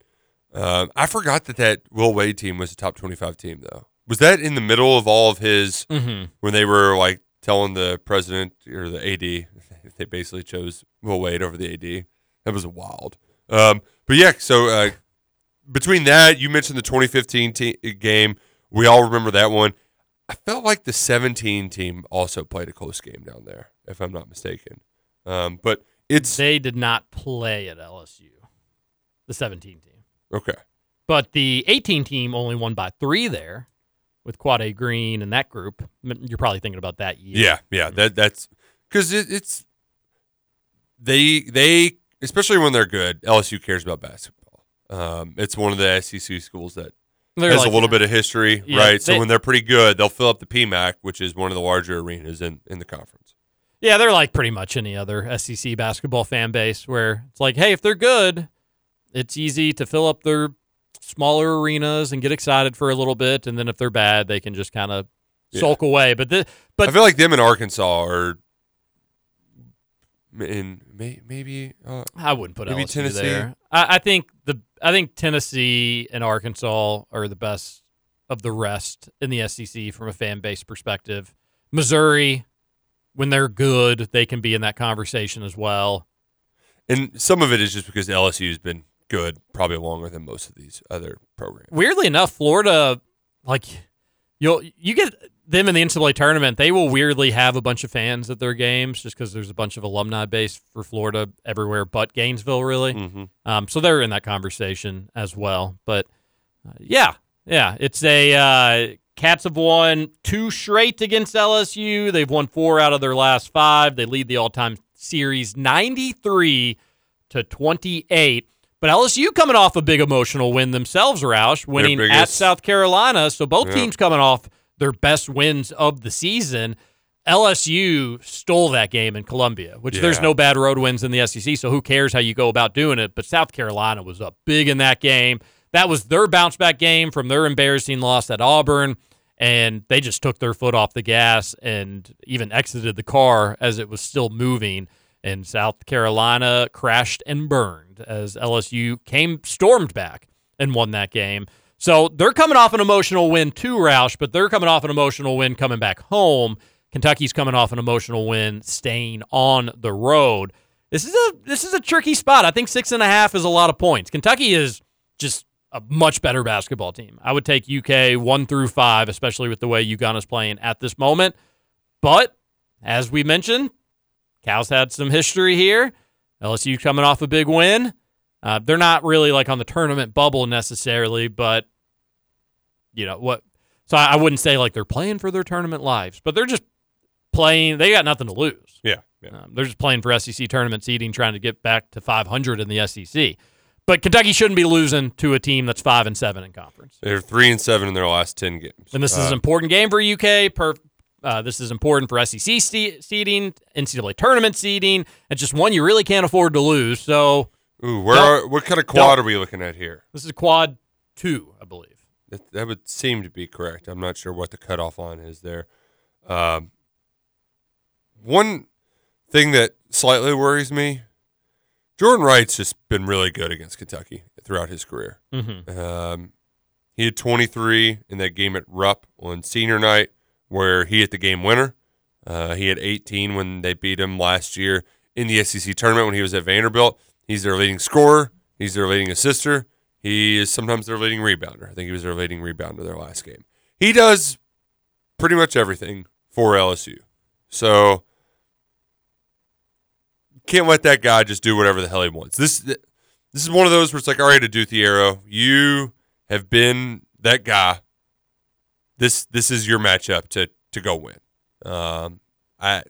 um, I forgot that that Will Wade team was a top 25 team though. Was that in the middle of all of his Mhm. when they were like telling the president or the AD they basically chose Will Wade over the AD. That was wild. Um, but yeah, so uh, between that, you mentioned the 2015 te- game. We all remember that one. I felt like the 17 team also played a close game down there, if I'm not mistaken. Um, but it's they did not play at LSU, the 17 team. okay. But the 18 team only won by three there with Quade Green and that group. You're probably thinking about that year. Yeah, yeah. That that's because it, it's they they especially when they're good. LSU cares about basketball. Um, it's one of the SEC schools that They're has like- a little bit of history, Yeah, right? So when they're pretty good, they'll fill up the PMAC, which is one of the larger arenas in in the conference. Yeah, they're like pretty much any other SEC basketball fan base where it's like, hey, if they're good, it's easy to fill up their smaller arenas and get excited for a little bit, and then if they're bad, they can just kind of Yeah. sulk away. But the, but I feel like them in Arkansas are in may, maybe uh, I wouldn't put maybe LSU Tennessee. there. I, I think the I think Tennessee and Arkansas are the best of the rest in the SEC from a fan base perspective. Missouri, when they're good, they can be in that conversation as well. And some of it is just because LSU has been good, probably longer than most of these other programs. Weirdly enough, Florida, like you'll you get them in the NCAA tournament, they will weirdly have a bunch of fans at their games just because there's a bunch of alumni base for Florida everywhere but Gainesville, really. Mhm. Um, so they're in that conversation as well. But uh, yeah, yeah, it's a uh, Cats have won two straight against LSU. They've won four out of their last five. They lead the all-time series 93 to 28. But LSU coming off a big emotional win themselves, Roush, winning at South Carolina. So both Yeah. teams coming off their best wins of the season. LSU stole that game in Columbia, which there's no bad road wins in the SEC, so who cares how you go about doing it? But South Carolina was up big in that game. That was their bounce back game from their embarrassing loss at Auburn, and they just took their foot off the gas and even exited the car as it was still moving. And South Carolina crashed and burned as LSU came stormed back and won that game. So they're coming off an emotional win too, Roush, but they're coming off an emotional win coming back home. Kentucky's coming off an emotional win staying on the road. This is a this is a tricky spot. I think six and a half is a lot of points. Kentucky is just a much better basketball team. I would take UK one through five, especially with the way is playing at this moment. But as we mentioned, Cal's had some history here. LSU coming off a big win. Uh, they're not really like on the tournament bubble necessarily, but you know what? So I, I wouldn't say like they're playing for their tournament lives, but they're just playing. They got nothing to lose. Yeah, yeah. Um, they're just playing for SEC tournament seeding, trying to get back to 500 in the SEC. But Kentucky shouldn't be losing to a team that's five and seven in conference. They're three and seven in their last ten games. And this is Uh, an important game for UK. Per, uh, this is important for SEC seeding, NCAA tournament seeding. It's just one you really can't afford to lose. So Ooh, where are, what kind of quad are we looking at here? this is quad two, I believe. That, that would seem to be correct. I'm not sure what the cutoff on is there. Um, one thing that slightly worries me, Jordan Wright's just been really good against Kentucky throughout his career. Mhm. Um, he had 23 in that game at Rupp on senior night, where he hit the game winner. Uh, he had 18 when they beat him last year in the SEC tournament when he was at Vanderbilt. He's their leading scorer. He's their leading assister. He is sometimes their leading rebounder. I think he was their leading rebounder their last game. He does pretty much everything for LSU. So can't let that guy just do whatever the hell he wants. This this is one of those where it's like, all right, Adou Thiero, you have been that guy. This this is your matchup to to go win. Um, I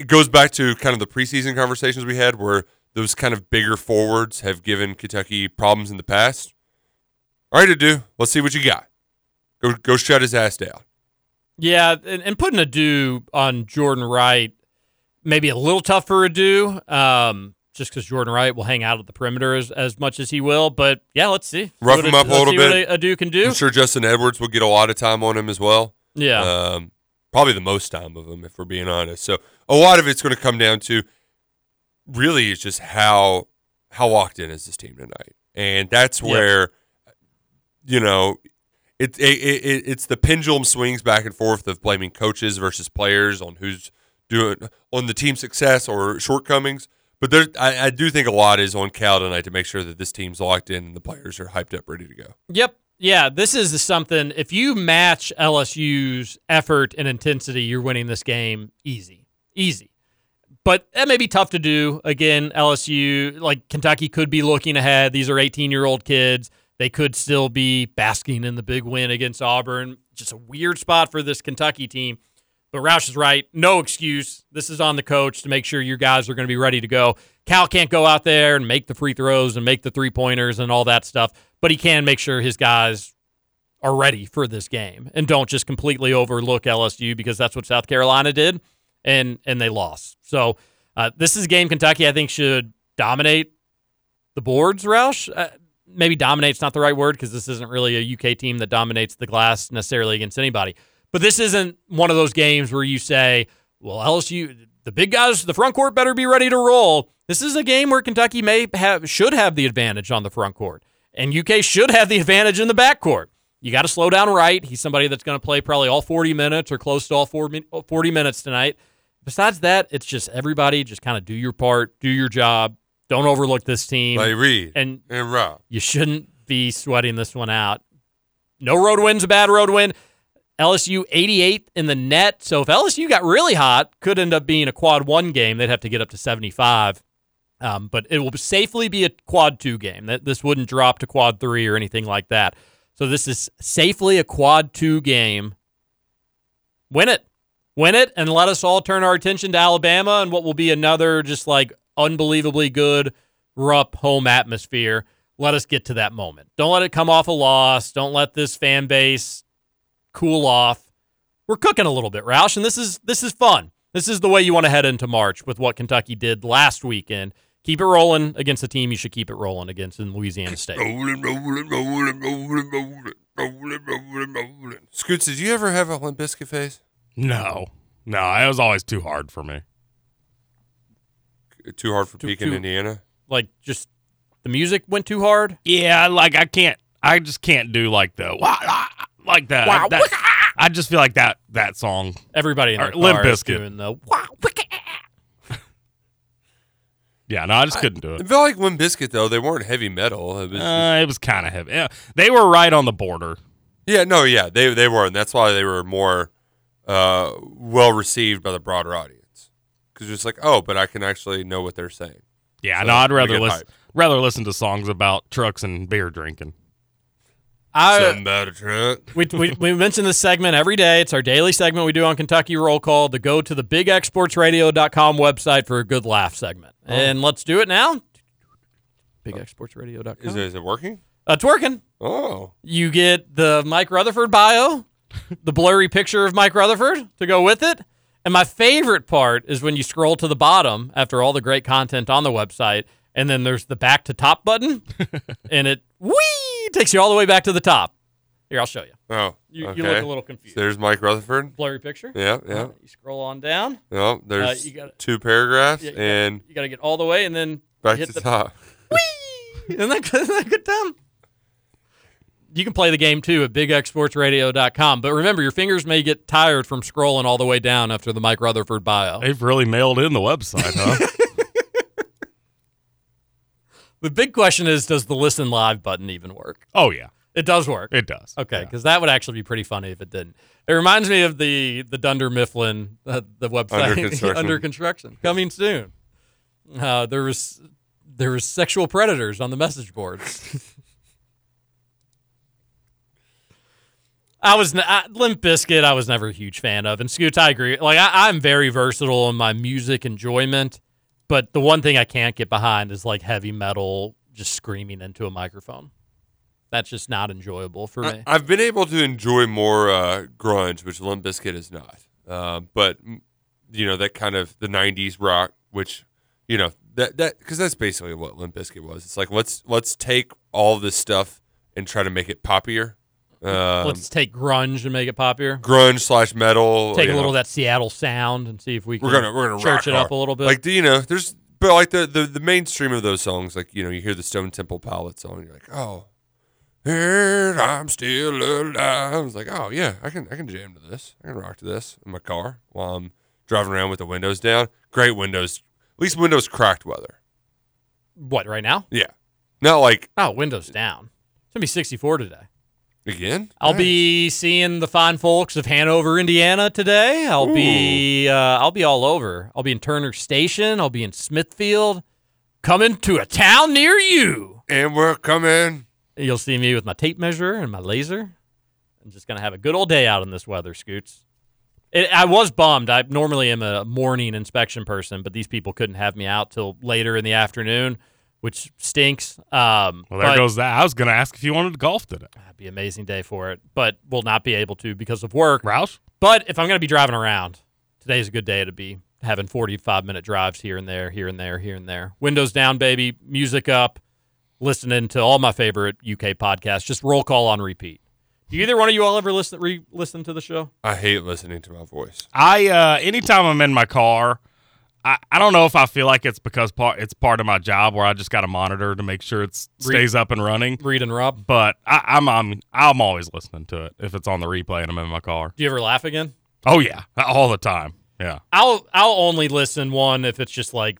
it goes back to kind of the preseason conversations we had where those kind of bigger forwards have given Kentucky problems in the past. All right, Adou, let's see what you got. Go go shut his ass down. Yeah, and, and putting Adou on Jordan Wright maybe a little tough for Adou, um, just because Jordan Wright will hang out at the perimeter as, as much as he will. But yeah, let's see. Rough him a- up a little bit. What a, do can do. I'm sure Justin Edwards will get a lot of time on him as well. Yeah. Um, probably the most time of them, if we're being honest. So a lot of it's going to come down to really is just how how locked in is this team tonight, and that's Yep. where you know it, it, it it's the pendulum swings back and forth of blaming coaches versus players on who's doing on the team success or shortcomings. But there, I, I do think a lot is on Cal tonight to make sure that this team's locked in and the players are hyped up, ready to go. Yep. Yeah, this is something. If you match LSU's effort and intensity, you're winning this game easy. Easy. But that may be tough to do. Again, LSU, like Kentucky, could be looking ahead. These are 18 year old kids. They could still be basking in the big win against Auburn. Just a weird spot for this Kentucky team. But Roush is right. No excuse. This is on the coach to make sure your guys are going to be ready to go. Cal can't go out there and make the free throws and make the three pointers and all that stuff, but he can make sure his guys are ready for this game and don't just completely overlook LSU because that's what South Carolina did and and they lost. So uh, this is a game Kentucky I think should dominate the boards. Roush, uh, maybe dominate's not the right word because this isn't really a UK team that dominates the glass necessarily against anybody. But this isn't one of those games where you say, "Well, LSU, the big guys, the front court better be ready to roll." This is a game where Kentucky may have should have the advantage on the front court, and UK should have the advantage in the back court. You got to slow down Wright. He's somebody that's going to play probably all 40 minutes or close to all 40 40 minutes tonight. Besides that, it's just everybody just kind of do your part, do your job. Don't overlook this team. Like Reed and and Rob. You shouldn't be sweating this one out. No road win's a bad road win. LSU 88th in the net. So if LSU got really hot, could end up being a quad one game. They'd have to get up to 75. Um, but it will safely be a quad two game. That this wouldn't drop to quad three or anything like that. So this is safely a quad two game. Win it. Win it and let us all turn our attention to Alabama and what will be another just like unbelievably good Rupp home atmosphere. Let us get to that moment. Don't let it come off a loss. Don't let this fan base cool off. We're cooking a little bit, Roush, and this is this is fun. This is the way you want to head into March with what Kentucky did last weekend. Keep it rolling against the team you should keep it rolling against in Louisiana State. Rolling, rolling, rolling, rolling, rolling, rolling, rolling, rolling. Scoots, did you ever have a Limp Bizkit face? No, no, it was always too hard for me. Too hard for Too- Pekin, too- Indiana. Like just the music went too hard. Yeah, like I can't, I just can't do like the wah, wah, like that. Wow, That- I just feel like that that song. Everybody in the their Limp car is Bizkit. doing the wow. Yeah, no, I just couldn't do I it. felt like Limp Bizkit though. They weren't heavy metal. It was Uh, it was kind of heavy. Yeah, they were right on the border. yeah, no, yeah, they they were, and that's why they were more uh, well received by the broader audience. Because it's like, oh, but I can actually know what they're saying. Yeah, So, no, I'd rather get listen hype. rather listen to songs about trucks and beer drinking. I, Something about a truck. we, we, we mention this segment every day. It's our daily segment we do on Kentucky Roll Call to go to the bigxsportsradio.com website for a good laugh segment. Oh. And let's do it now. Bigxsportsradio.com. Is it, is it working? Uh, it's working. Oh, You get the Mike Rutherford bio, the blurry picture of Mike Rutherford to go with it. And my favorite part is when you scroll to the bottom after all the great content on the website, and then there's the back to top button, and it whee takes you all the way back to the top. Here, I'll show you. oh, You, okay. you look a little confused. So there's Mike Rutherford. Blurry picture. Yeah, yeah. Uh, you scroll on down. No, there's you gotta- two paragraphs Yeah, you gotta- and You got to get all the way, and then back hit to the top. Isn't that, good- isn't that good time? You can play the game too at bigxsportsradio.com. But remember, your fingers may get tired from scrolling all the way down after the Mike Rutherford bio. They've really mailed in the website, huh? The big question is does the listen live button even work? oh yeah, It does work. it does. Okay, because that would actually be pretty funny if it didn't. It reminds me of the the Dunder Mifflin, uh, the website Under construction. under construction, coming soon. Uh, there was there was sexual predators on the message boards. I was n- I, Limp Bizkit. I was never a huge fan of, and Scoots, I agree. Like I, I'm very versatile in my music enjoyment, But the one thing I can't get behind is like heavy metal just screaming into a microphone. That's just not enjoyable for me. I, have been able to enjoy more uh, grunge, which Limp Bizkit is not. Uh, but you know that kind of the '90s rock, which you know that that because that's basically what Limp Bizkit was. It's like let's let's take all this stuff and try to make it poppier. Um, Let's take grunge and make it popular. grunge slash metal. Take a little know. of that Seattle sound and see if we can We're gonna we're gonna church it up a little bit. Like do you know, there's but like the, the the mainstream of those songs, like you know, you hear the Stone Temple Pilots song, and you're like, oh, and I'm still alive. I was like, oh yeah, I can I can jam to this. I can rock to this in my car while I'm driving around with the windows down. Great windows, at least windows cracked weather. what right now? Yeah, not like Oh, windows down. It's gonna be 64 today. Again. I'll Nice. be seeing the fine folks of Hanover, Indiana today. I'll be uh, I'll be all over. I'll be in Turner Station. I'll be in Smithfield. Coming to a town near you. and we're coming. You'll see me with my tape measure and my laser. I'm just gonna have a good old day out in this weather, Scoots. It, I was bummed. I normally am a morning inspection person, but these people couldn't have me out till later in the afternoon, which stinks. Um, Well, there but- goes that. I was going to ask if you wanted to golf today. That'd be an amazing day for it, but we'll not be able to because of work. Roush? But if I'm going to be driving around, today's a good day to be having 45 minute drives here and there, here and there, here and there. Windows down, baby. Music up. Listening to all my favorite UK podcasts. Just roll call on repeat. Do either one of you all ever listen re listen to the show? I hate listening to my voice. I uh anytime I'm in my car, I, I don't know if I feel like it's because part it's part of my job where I just got to monitor to make sure it stays up and running. Read and Rob. But I, I'm I'm I'm always listening to it if it's on the replay and I'm in my car. Do you ever laugh again? Oh yeah, all the time. Yeah. I'll I'll only listen one if it's just like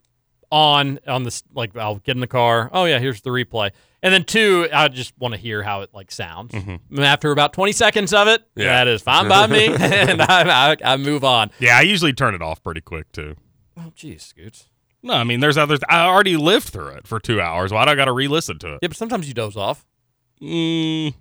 on on this like I'll get in the car. Oh yeah, here's the replay. And then two, I just want to hear how it like sounds. Mm-hmm. And After about 20 seconds of it, Yeah. that is fine by me, and I, I, I move on. Yeah, I usually turn it off pretty quick too. Oh, geez, Scoots. No, I mean there's others. I already lived through it for two hours. Why do I got to re-listen to it? Yeah, but sometimes you doze off. Mm,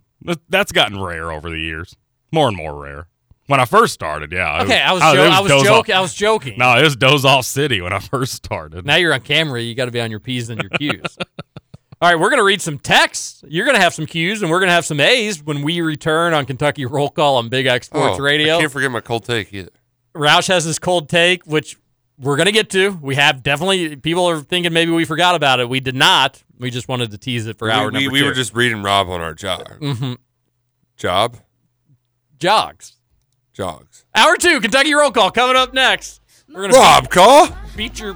that's gotten rare over the years. More and more rare. When I first started, yeah. it Okay, I was jo- it I was joking. I was joking. No, it was doze off city when I first started. Now you're on camera. You got to be on your p's and your q's. All right, we're gonna read some texts. You're gonna have some q's, and we're gonna have some a's when we return on Kentucky Roll Call on Big X Sports Oh, Radio. I can't forget my cold take either. Roush has his cold take, which we're going to get to. We have definitely, people are thinking maybe we forgot about it. We did not. We just wanted to tease it for we, hour we, number we two. were just reading Rob on our job. Mhm. Job? Jogs. Jogs. Hour two, Kentucky Roll Call coming up next. We're gonna Rob call? feature.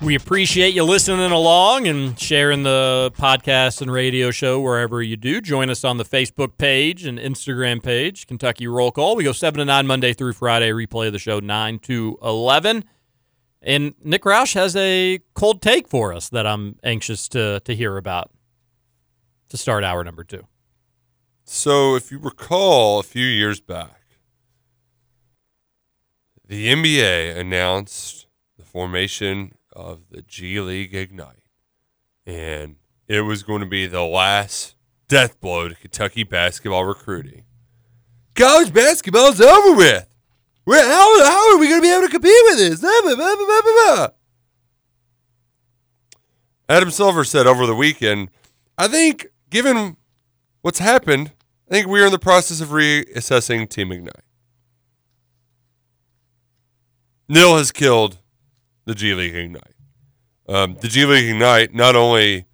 We appreciate you listening along and sharing the podcast and radio show wherever you do. Join us on the Facebook page and Instagram page, Kentucky Roll Call. We go 7 to 9 Monday through Friday, replay of the show 9 to 11. And Nick Roush has a cold take for us that I'm anxious to, to hear about to start hour number two. So, if you recall, a few years back, the NBA announced the formation of the G League Ignite. And it was going to be the last death blow to Kentucky basketball recruiting. College basketball's over with. We're, how, how are we going to be able to compete with this? Blah, blah, blah, blah, blah, blah. Adam Silver said over the weekend, I think, given what's happened, I think we are in the process of reassessing Team Ignite. NIL has killed the G League Ignite. Um, the G League Ignite, not only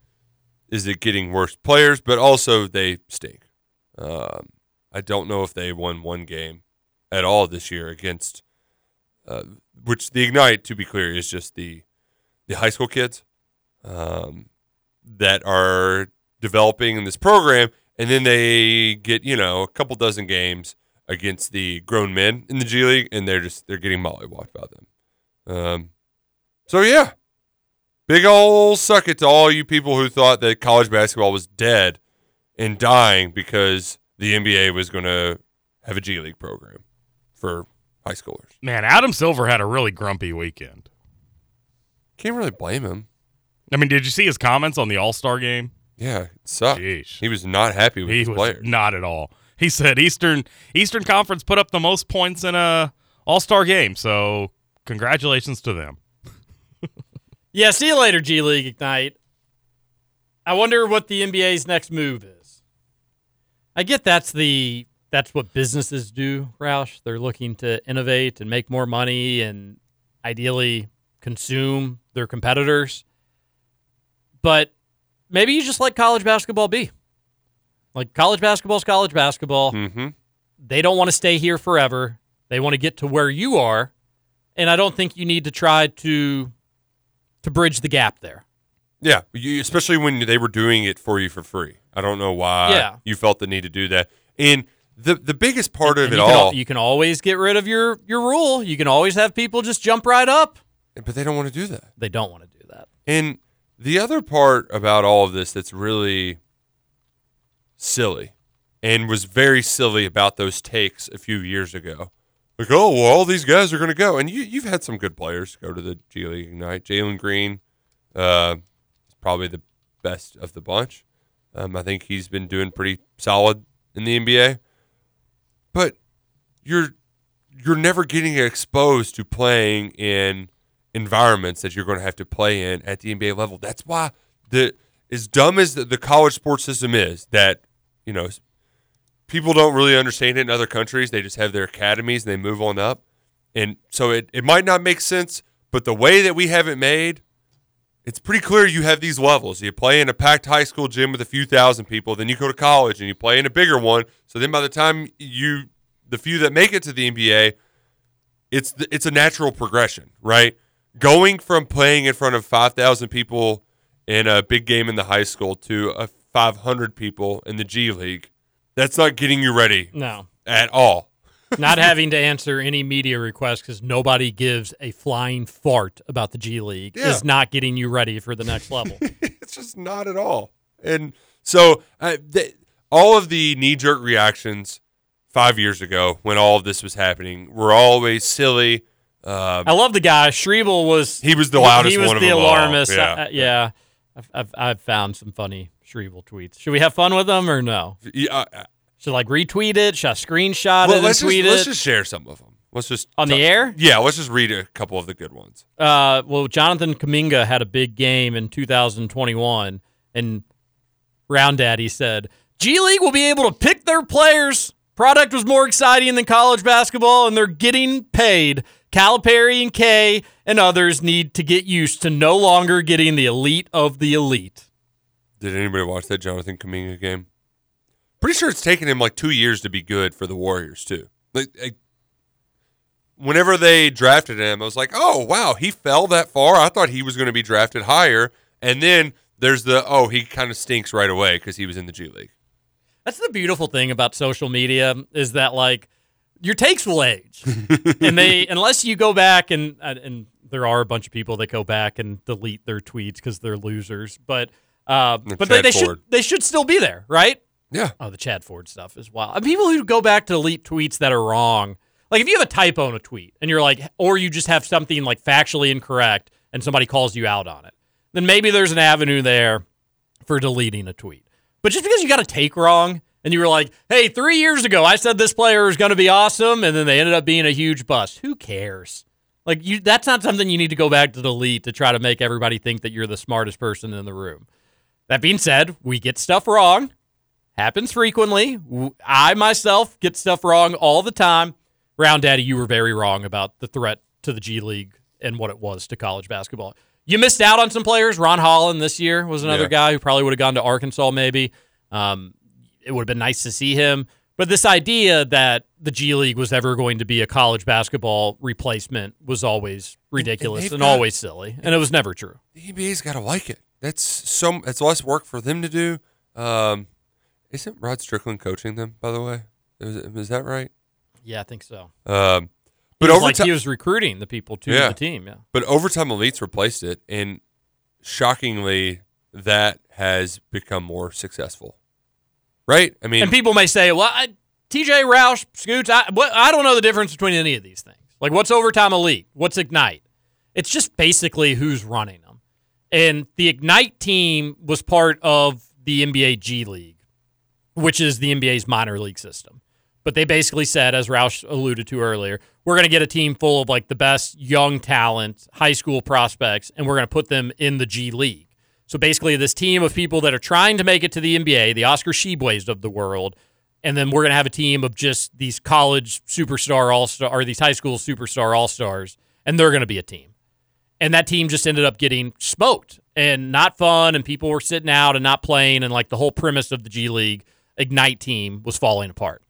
is it getting worse players, but also they stink. Um, I don't know if they won one game at all this year against, uh, which the Ignite, to be clear, is just the the high school kids um, that are developing in this program, and then they get you know a couple dozen games against the grown men in the G League, and they're just they're getting mollywopped by them. Um, so yeah, big old suck it to all you people who thought that college basketball was dead and dying because the NBA was going to have a G League program for high schoolers. Man, Adam Silver had a really grumpy weekend. Can't really blame him. I mean, did you see his comments on the All Star game? Yeah, it sucked. Jeez. He was not happy with He his was players. not at all. He said Eastern Eastern Conference put up the most points in a All Star game, so congratulations to them. Yeah, see you later, G League Ignite. I wonder what the NBA's next move is. I get that's the that's what businesses do, Roush. They're looking to innovate and make more money and ideally consume their competitors. But maybe you just let college basketball be. Like college basketball is college basketball. Mm-hmm. They don't want to stay here forever. They want to get to where you are, and I don't think you need to try to to bridge the gap there. Yeah, you, especially when they were doing it for you for free. I don't know why Yeah. you felt the need to do that. And the the biggest part of And it you all, al- you can always get rid of your your rule. You can always have people just jump right up. but they don't want to do that. They don't want to do that. And the other part about all of this that's really silly and was very silly about those takes a few years ago. Like, oh, well, all these guys are going to go. And you, you've had some good players go to the G League Ignite. Jalen Green uh, is probably the best of the bunch. Um, I think he's been doing pretty solid in the NBA. But you're you're never getting exposed to playing in environments that you're going to have to play in at the NBA level. That's why the as dumb as the, the college sports system is, that you know people don't really understand it in other countries. They just have their academies and they move on up, and so it it might not make sense. But the way that we have it made, it's pretty clear you have these levels. You play in a packed high school gym with a few thousand people, then you go to college and you play in a bigger one. So then by the time you the few that make it to the NBA, it's it's a natural progression, right? Going from playing in front of 5,000 people in a big game in the high school to a 500 people in the G League, that's not getting you ready No. at all. Not having to answer any media requests because nobody gives a flying fart about the G League Yeah. is not getting you ready for the next level. it's just not at all. And so uh, th- all of the knee jerk reactions five years ago when all of this was happening were always silly. Um, I love the guy. Shriebel was He was the loudest He was one of the alarmist. Yeah. Uh, yeah. I've, I've I've found some funny Shriebel tweets. Should we have fun with them or no? Yeah. Should I, like retweet it? Should I screenshot well, it let's and tweet just, let's it? just share some of them. Let's just On the air? Yeah, let's just read a couple of the good ones. uh, well, Jonathan Kuminga had a big game in 2021, and Round Daddy said G League will be able to pick their players. Product was more exciting than college basketball, and they're getting paid. Calipari and Kay and others need to get used to no longer getting the elite of the elite. Did anybody watch that Jonathan Kuminga game? Pretty sure it's taken him like two years to be good for the Warriors too. Like, whenever they drafted him, I was like, oh wow, he fell that far. I thought he was going to be drafted higher. And then there's the oh, he kind of stinks right away because he was in the G League. That's the beautiful thing about social media is that like your takes will age, and they unless you go back and and there are a bunch of people that go back and delete their tweets because they're losers, but uh, but they, they should they should still be there, right? Yeah. Oh, the Chad Ford stuff is wild. And people who go back to delete tweets that are wrong, like if you have a typo in a tweet and you're like, or you just have something like factually incorrect and somebody calls you out on it, then maybe there's an avenue there for deleting a tweet. But just because you got a take wrong and you were like, hey, three years ago I said this player is going to be awesome, and then they ended up being a huge bust. Who cares? Like you, that's not something you need to go back to delete to try to make everybody think that you're the smartest person in the room. That being said, we get stuff wrong. Happens frequently. I myself get stuff wrong all the time. Round Daddy, you were very wrong about the threat to the G League and what it was to college basketball. You missed out on some players. Ron Holland this year was another Yeah. guy who probably would have gone to Arkansas, maybe. Um, it would have been nice to see him. But this idea that the G League was ever going to be a college basketball replacement was always ridiculous they've and, got- always silly. And it was never true. The NBA's got to like it. That's so. It's less work for them to do. Um, isn't Rod Strickland coaching them? By the way, is, is that right? Yeah, I think so. Um, But over like time, he was recruiting the people to Yeah. the team. Yeah. But overtime elites replaced it, and shockingly, that has become more successful. Right? I mean, and people may say, "Well, I, TJ Roush, Scoots, I, what, I don't know the difference between any of these things. Like, what's overtime elite? What's ignite? It's just basically who's running them. And the ignite team was part of the NBA G League, which is the NBA's minor league system. But they basically said, as Roush alluded to earlier, we're going to get a team full of like the best young talent, high school prospects, and we're going to put them in the G League. So basically, this team of people that are trying to make it to the NBA, the Oscar Tshiebwes of the world, and then we're going to have a team of just these college superstar all star or these high school superstar all stars, and they're going to be a team. And that team just ended up getting smoked and not fun, and people were sitting out and not playing, and like the whole premise of the G League Ignite team was falling apart.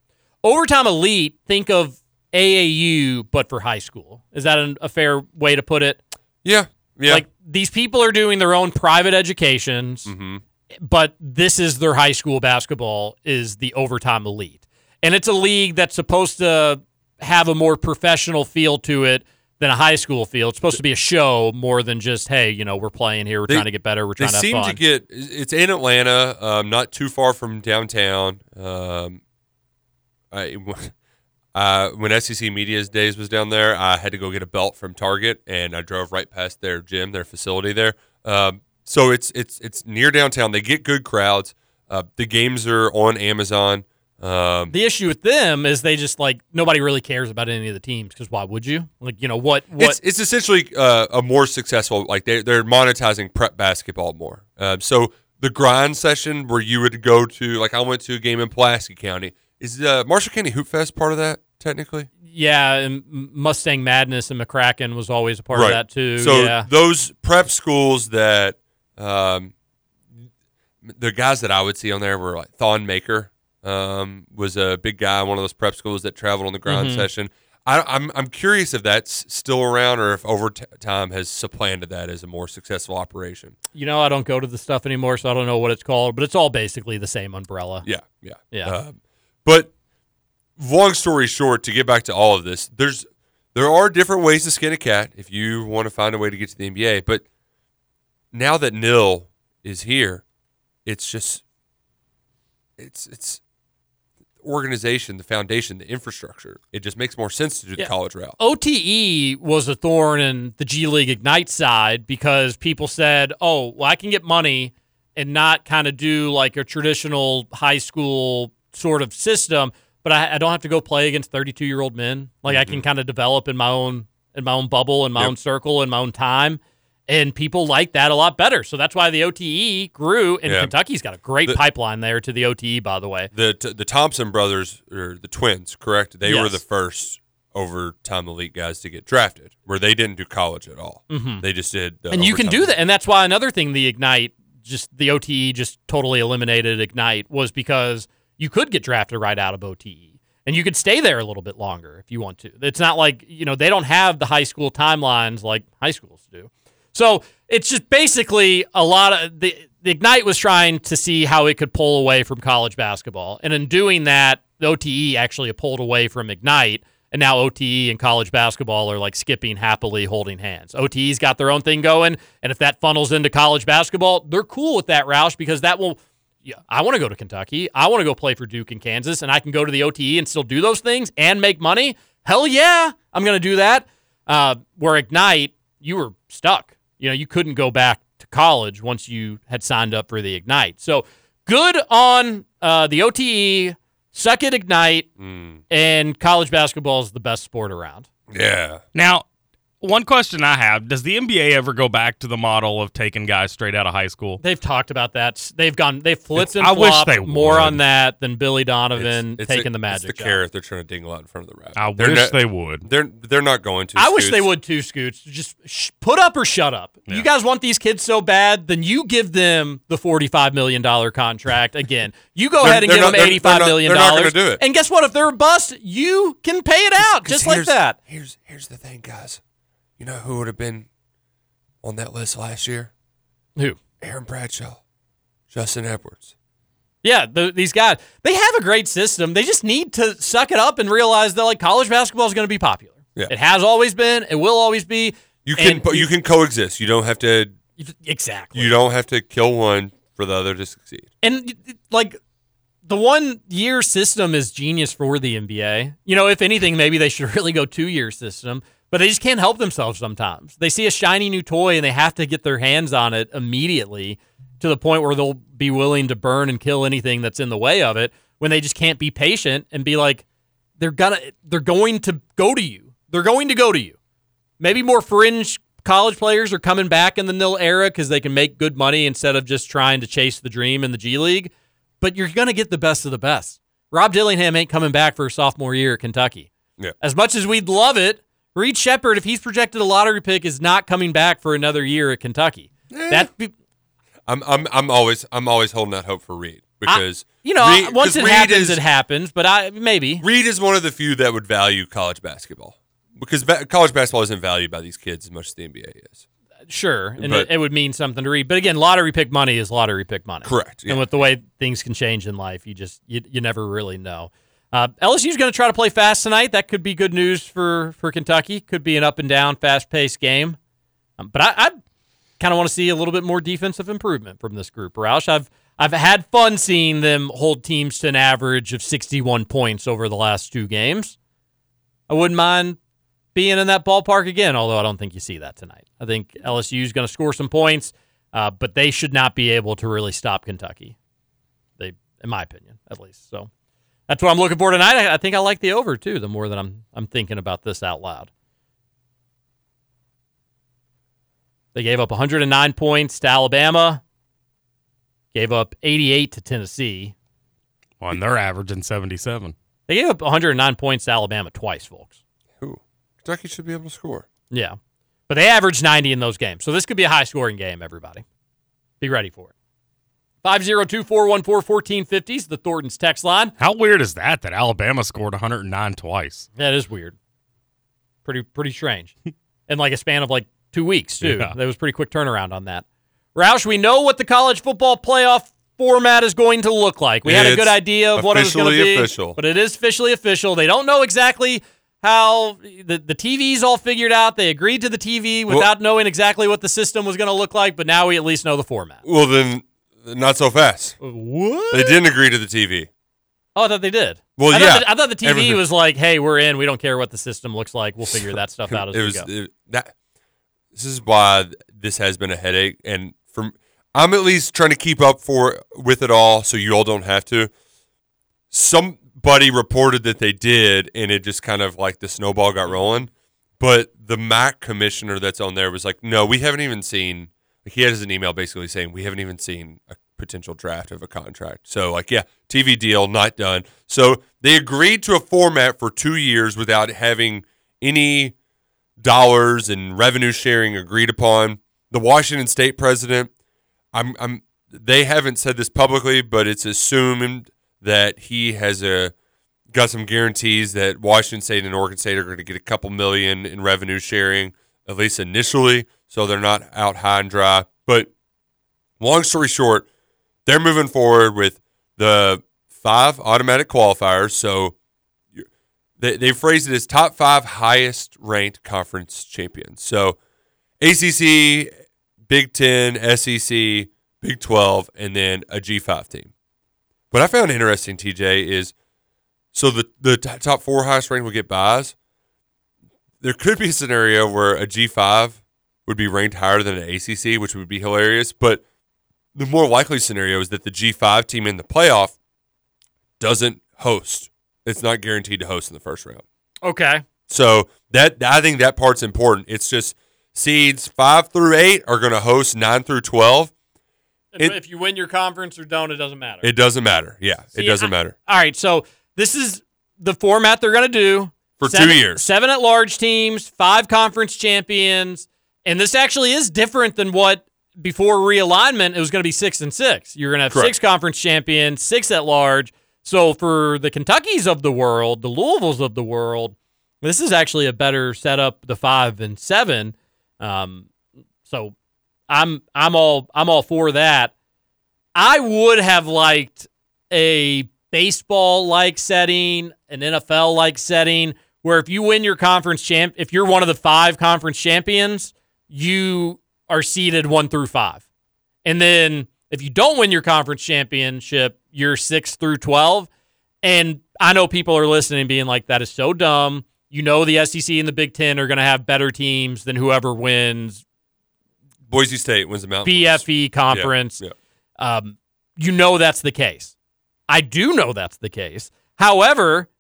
Overtime Elite, think of AAU, but for high school. Is that an, a fair way to put it? yeah, yeah. Like these people are doing their own private educations, Mhm. but this is their high school basketball is the overtime elite. And it's a league that's supposed to have a more professional feel to it than a high school feel. It's supposed to be a show more than just, hey, you know, we're playing here, we're They- trying to get better, we're they trying to have seem fun. to get. It's in Atlanta, um, not too far from downtown. Um, I, uh, when SEC Media's days was down there, I had to go get a belt from Target, and I drove right past their gym, their facility there. Um, so it's it's it's near downtown. They get good crowds. Uh, the games are on Amazon. Um, the issue with them is they just like nobody really cares about any of the teams because why would you? Like, you know, what what It's, it's essentially uh, a more successful, like they, they're monetizing prep basketball more. Um, so the grind session where you would go to, like I went to a game in Pulaski County. Is uh, Marshall County Hoop Fest part of that technically? yeah, and Mustang Madness and McCracken was always a part of that too. So yeah. those prep schools that um, the guys that I would see on there were like Thon Maker um, was a big guy, one of those prep schools that traveled on the grind Mhm. session. I, I'm I'm curious if that's still around or if over t- time has supplanted that as a more successful operation. You know, I don't go to the stuff anymore, so I don't know what it's called, but it's all basically the same umbrella. Yeah, yeah, Yeah. Um, but long story short, to get back to all of this, there's there are different ways to skin a cat if you want to find a way to get to the NBA. But now that NIL is here, it's just it's it's organization, the foundation, the infrastructure. It just makes more sense to do the Yeah. college route. OTE was a thorn in the G League Ignite side because people said, oh, well, I can get money and not kind of do like a traditional high school sort of system, but I, I don't have to go play against 32 year old men. Like I can kind of develop in my own in my own bubble, in my Yep. own circle, in my own time. And people like that a lot better. So that's why the OTE grew. And Yeah. Kentucky's got a great The- pipeline there to the OTE, by the way. The the Thompson brothers or the twins, correct? They were the first overtime elite guys to get drafted, where they didn't do college at all. Mhm. They just did. The and you can do that and that's why another thing the ignite just the ote just totally eliminated ignite was because you could get drafted right out of ote and you could stay there a little bit longer if you want to it's not like you know they don't have the high school timelines like high schools do so it's just basically a lot of the, the ignite was trying to see how it could pull away from college basketball and in doing that ote actually pulled away from ignite and now OTE and college basketball are like skipping happily, holding hands. OTE's got their own thing going, and if that funnels into college basketball, they're cool with that, Roush, because that will. Yeah, I want to go to Kentucky. I want to go play for Duke and Kansas, and I can go to the OTE and still do those things and make money. Hell yeah, I'm going to do that. Uh, where Ignite, you were stuck. You know, you couldn't go back to college once you had signed up for the Ignite. So good on uh, the OTE. Suck it, Ignite, and college basketball is the best sport around. Yeah. Now, one question I have: Does the NBA ever go back to the model of taking guys straight out of high school? They've talked about that. They've gone. They've flipped It's- and I wish flopped they more would. on that than Billy Donovan It's- it's taking the, the magic. It's the job. carrot they're trying to dingle out in front of the rabbit. I They're wish not- they would. They're they're not going to. I wish they Scoots. would too, Scoots. Just sh- put up or shut up. You guys want these kids so bad, then you give them the forty-five million dollar contract again. You go They're- ahead and they're give not- them they're- eighty-five they're not- million they're not gonna dollars. do it. And guess what? If they're a bust, you can pay it out just like here's- that. Here's here's the thing, guys. You know who would have been on that list last year? Who? Aaron Bradshaw, Justin Edwards. Yeah, the, these guys, they have a great system. They just need to suck it up and realize that like college basketball is going to be popular. Yeah. It has always been. It will always be. You can And you can coexist. You don't have to. exactly. You don't have to kill one for the other to succeed. And like the one year system is genius for the NBA. You know, if anything, maybe they should really go two year system, but they just can't help themselves sometimes. They see a shiny new toy and they have to get their hands on it immediately to the point where they'll be willing to burn and kill anything that's in the way of it when they just can't be patient and be like, they're gonna they're going to go to you. They're going to go to you. Maybe more fringe college players are coming back in the NIL era because they can make good money instead of just trying to chase the dream in the G League. But you're going to get the best of the best. Rob Dillingham ain't coming back for a sophomore year at Kentucky. Yeah. As much as we'd love it, Reed Sheppard, if he's projected a lottery pick, is not coming back for another year at Kentucky. Eh. That be- I'm I'm I'm always I'm always holding that hope for Reed because you know Reed- once 'cause it Reed happens, is- it happens. But I maybe Reed is one of the few that would value college basketball because ba- college basketball isn't valued by these kids as much as the NBA is. Sure, and But- it, it would mean something to Reed. But again, lottery pick money is lottery pick money. Correct, yeah. And with the way things can change in life, you just you, you never really know. Uh, LSU's going to try to play fast tonight. That could be good news for for Kentucky. Could be an up and down, fast paced game. Um, but I, I kind of want to see a little bit more defensive improvement from this group. Roush, I've I've had fun seeing them hold teams to an average of 61 points over the last two games. I wouldn't mind being in that ballpark again, although I don't think you see that tonight. I think LSU is going to score some points, uh, but they should not be able to really stop Kentucky. They, in my opinion, at least. So that's what I'm looking for tonight. I, I think I like the over too. The more that I'm I'm thinking about this out loud. They gave up 109 points to Alabama. Gave up 88 to Tennessee. Well, and they're averaging 77. They gave up 109 points to Alabama twice, folks. Who Kentucky should be able to score. Yeah. But they averaged 90 in those games. So this could be a high scoring game, everybody. Be ready for it. 502 414 1450 is the Thornton's text line. How weird is that that Alabama scored 109 twice? That is weird. Pretty pretty strange. In like a span of like two weeks, too. Yeah. That was pretty quick turnaround on that. Roush, we know what the college football playoff format is going to look like. We had a good idea of what it was going to officially be. official. But it is officially official. They don't know exactly how the, the TV's all figured out. They agreed to the TV without knowing exactly what the system was going to look like, but now we at least know the format. Well, then not so fast. Uh, what? They didn't agree to the TV. Oh, I thought they did. Well, I yeah. Thought the, I thought the TV Everything- was like, "Hey, we're in. We don't care what the system looks like. We'll figure that stuff out as it we was go." it- that. This is why this has been a headache, and from I'm at least trying to keep up for with it all, so you all don't have to. Somebody reported that they did, and it just kind of like the snowball got rolling. But the MAC commissioner that's on there was like, "No, we haven't even seen." He has an email basically saying we haven't even seen a potential draft of a contract. So like, yeah, TV deal not done. So they agreed to a format for two years without having any dollars and revenue sharing agreed upon. The Washington State president, I'm, I'm, they haven't said this publicly, but it's assumed that he has a got some guarantees that Washington State and Oregon State are going to get a couple million in revenue sharing, at least initially, so they're not out high and dry. But long story short, they're moving forward with the five automatic qualifiers. So they, they phrased it as top five highest ranked conference champions. So ACC, Big Ten, SEC, Big 12, and then a G5 team. What I found interesting, TJ, is so the, the top four highest ranked will get buys. There could be a scenario where a G5 would be ranked higher than an ACC, which would be hilarious. But the more likely scenario is that the G5 team in the playoff doesn't host. It's not guaranteed to host in the first round. okay. So that I think that part's important. It's just seeds five through eight are going to host nine through twelve. It- if you win your conference or don't, it doesn't matter. It doesn't matter. Yeah, it doesn't I- matter. All right, so this is the format they're going to do For two years. Seven at large teams, five conference champions, and this actually is different than what before realignment it was going to be six and six. You're going to have Correct. six conference champions, six at large. So for the Kentuckys of the world, the Louisvilles of the world, this is actually a better setup. The five and seven. Um, so I'm I'm all I'm all for that. I would have liked a baseball like setting, an NFL like setting, where if you win your conference champ, if you're one of the five conference champions, you are seeded one through five. And then if you don't win your conference championship, you're six through 12. And I know people are listening being like, that is so dumb. You know, the SEC and the Big Ten are going to have better teams than whoever wins Boise State wins the Mountain BFE West. Conference. Yeah, yeah. Um, you know that's the case. I do know that's the case. However,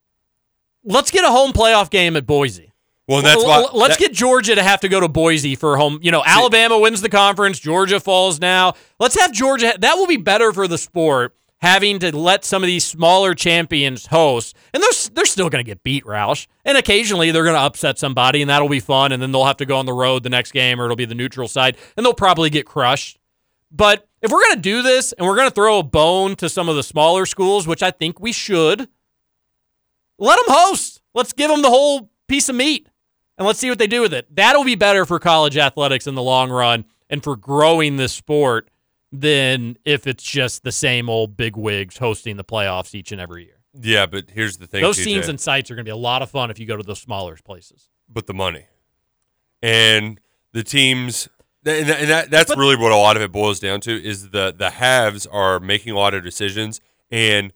let's get a home playoff game at Boise. Well, that's why. Let's that- get Georgia to have to go to Boise for home. You know, Alabama wins the conference. Georgia falls now. Let's have Georgia. That will be better for the sport having to let some of these smaller champions host. And they're, they're still going to get beat, Roush. And occasionally they're going to upset somebody, and that'll be fun. And then they'll have to go on the road the next game, or it'll be the neutral side, and they'll probably get crushed. But if we're going to do this and we're going to throw a bone to some of the smaller schools, which I think we should, let them host. Let's give them the whole piece of meat and let's see what they do with it. That'll be better for college athletics in the long run and for growing this sport than if it's just the same old big wigs hosting the playoffs each and every year. yeah, but here's the thing. Those TJ. scenes and sites are going to be a lot of fun if you go to the smaller places. but the money and the teams and, that- and that, that's really what a lot of it boils down to is the the haves are making a lot of decisions and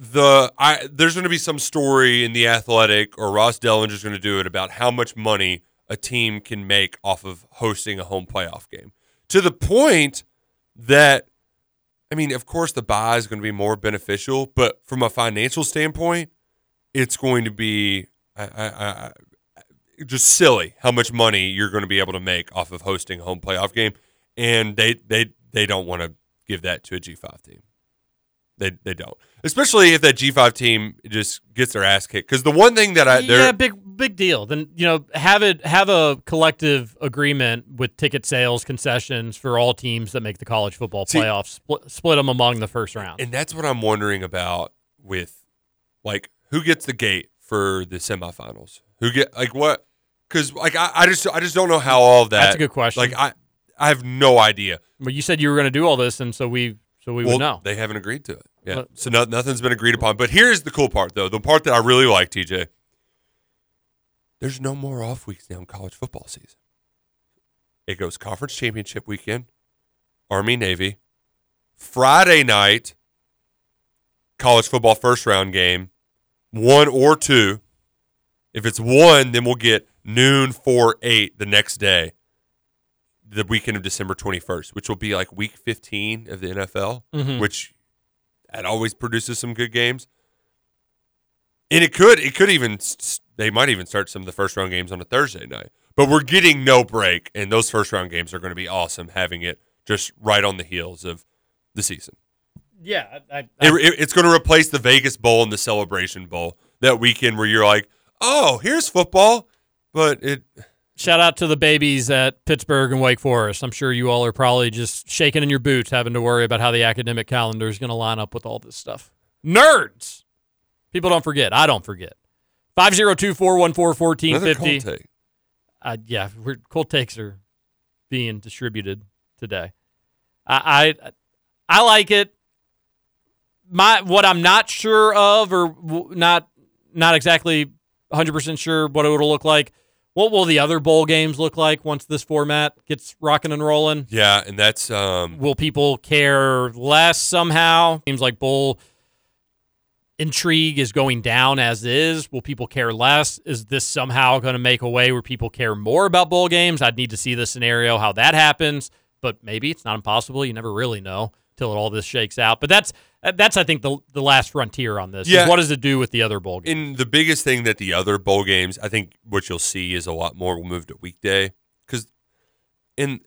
the I there's going to be some story in the athletic or Ross Dellenger's going to do it about how much money a team can make off of hosting a home playoff game to the point that I mean of course the buy is going to be more beneficial but from a financial standpoint it's going to be I, I, I, just silly how much money you're going to be able to make off of hosting a home playoff game, and they they they don't want to give that to a G5 team. They they don't, especially if that G5 team just gets their ass kicked. Because the one thing that I they're yeah, big big deal. Then you know have it have a collective agreement with ticket sales concessions for all teams that make the college football See- playoffs. Split, split them among the first round. and that's what I'm wondering about with like who gets the gate for the semifinals? Who get like what? Because like I, I just I just don't know how all that. That's a good question. Like I I have no idea. But you said you were going to do all this, and so we so we well, would know. They haven't agreed to it. Yeah. But- so no, nothing's been agreed upon. But here's the cool part, though. The part that I really like, TJ. There's no more off weeks now in college football season. It goes conference championship weekend, Army Navy, Friday night, college football first round game, one or two. If it's one, then we'll get noon four eight the next day the weekend of December 21st, which will be like week 15 of the NFL, Mhm. which that always produces some good games. And it could, it could even, they might even start some of the first round games on a Thursday night. But we're getting no break, and those first round games are going to be awesome, having it just right on the heels of the season. yeah, I, I, it- it's going to replace the Vegas Bowl and the Celebration Bowl that weekend where you're like, oh, here's football, but it Shout out to the babies at Pittsburgh and Wake Forest. I'm sure you all are probably just shaking in your boots having to worry about how the academic calendar is going to line up with all this stuff. Nerds! People don't forget. I don't forget. 502 414 1450. take. Uh, yeah, we're, cold takes are being distributed today. I, I I like it. My what I'm not sure of, or not not exactly 100 percent sure what it would look like. What will the other bowl games look like once this format gets rocking and rolling? Yeah, and that's um, Will people care less somehow? Seems like bowl intrigue is going down as is. Will people care less? Is this somehow going to make a way where people care more about bowl games? I'd need to see the scenario how that happens, but maybe it's not impossible. You never really know till all this shakes out. But that's that's I think the the last frontier on this. Yeah. what does it do with the other bowl games? And the biggest thing that the other bowl games, I think what you'll see is a lot more will move to weekday because in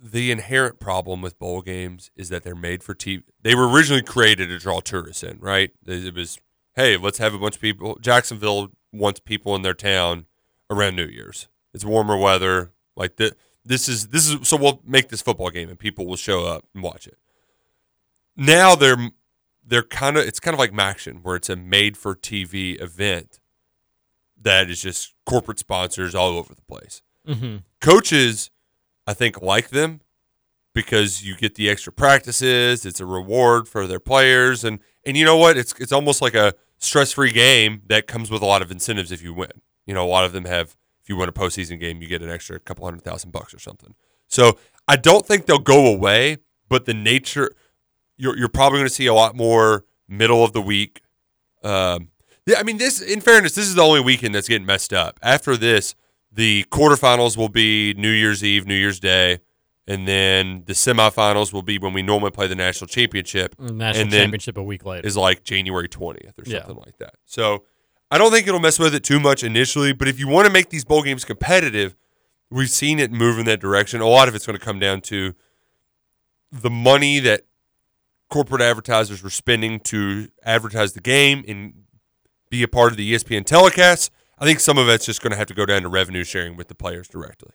the inherent problem with bowl games is that they're made for TV. They were originally created to draw tourists in, right? It was, hey, let's have a bunch of people. Jacksonville wants people in their town around New Year's. It's warmer weather. Like the, this is this is so we'll make this football game and people will show up and watch it. Now they're they're kind of it's kind of like MACtion where it's a made for TV event that is just corporate sponsors all over the place. Mhm. Coaches, I think, like them, because you get the extra practices. It's a reward for their players, and and you know what? It's it's almost like a stress free game that comes with a lot of incentives if you win. You know, a lot of them have. If you win a postseason game, you get an extra couple hundred thousand bucks or something. So I don't think they'll go away, but the nature you're you're probably going to see a lot more middle of the week. Um, yeah, I mean this. In fairness, this is the only weekend that's getting messed up. After this, the quarterfinals will be New Year's Eve, New Year's Day, and then the semifinals will be when we normally play the national championship. National and then championship a week later. is like January twentieth or Yeah. something like that. So I don't think it'll mess with it too much initially. But if you want to make these bowl games competitive, we've seen it move in that direction. A lot of it's going to come down to the money that corporate advertisers were spending to advertise the game and be a part of the ESPN telecasts. I think some of it's just going to have to go down to revenue sharing with the players directly.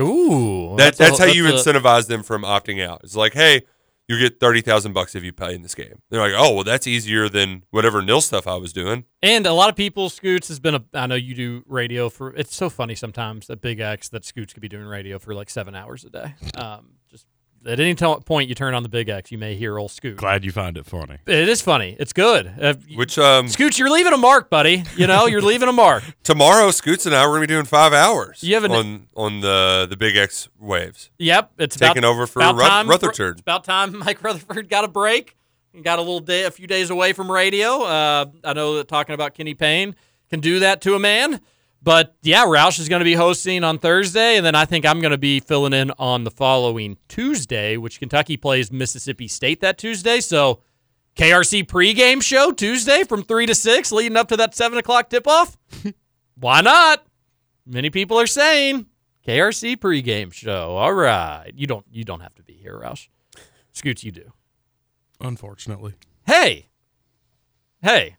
Ooh, That, that's, a- how you a- incentivize them from opting out. It's like, hey, you get thirty thousand bucks if you pay in this game. They're like, oh, well, that's easier than whatever NIL stuff I was doing. And a lot of people, Scoots has been a. I know you do radio for. It's so funny sometimes that Big X that Scoots could be doing radio for like seven hours a day. Um, just at any t- point you turn on the Big X, you may hear old Scoot. Glad you find it funny. It is funny. It's good. Uh, Which um, Scoots, you're leaving a mark, buddy. You know, you're leaving a mark. tomorrow, Scoots and I we're gonna be doing five hours. You have an- on on the the Big X waves. Yep, it's taking about, over for about Ruth- time, Rutherford. It's about time Mike Rutherford got a break. and Got a little day, a few days away from radio. Uh, I know that talking about Kenny Payne can do that to a man. But yeah, Roush is going to be hosting on Thursday, and then I think I'm going to be filling in on the following Tuesday, which Kentucky plays Mississippi State that Tuesday. So KRC pregame show Tuesday from three to six, leading up to that seven o'clock tip off. Why not? Many people are saying KRC pregame show. All right, you don't you don't have to be here, Roush. Scoots, you do. Unfortunately. Hey, hey,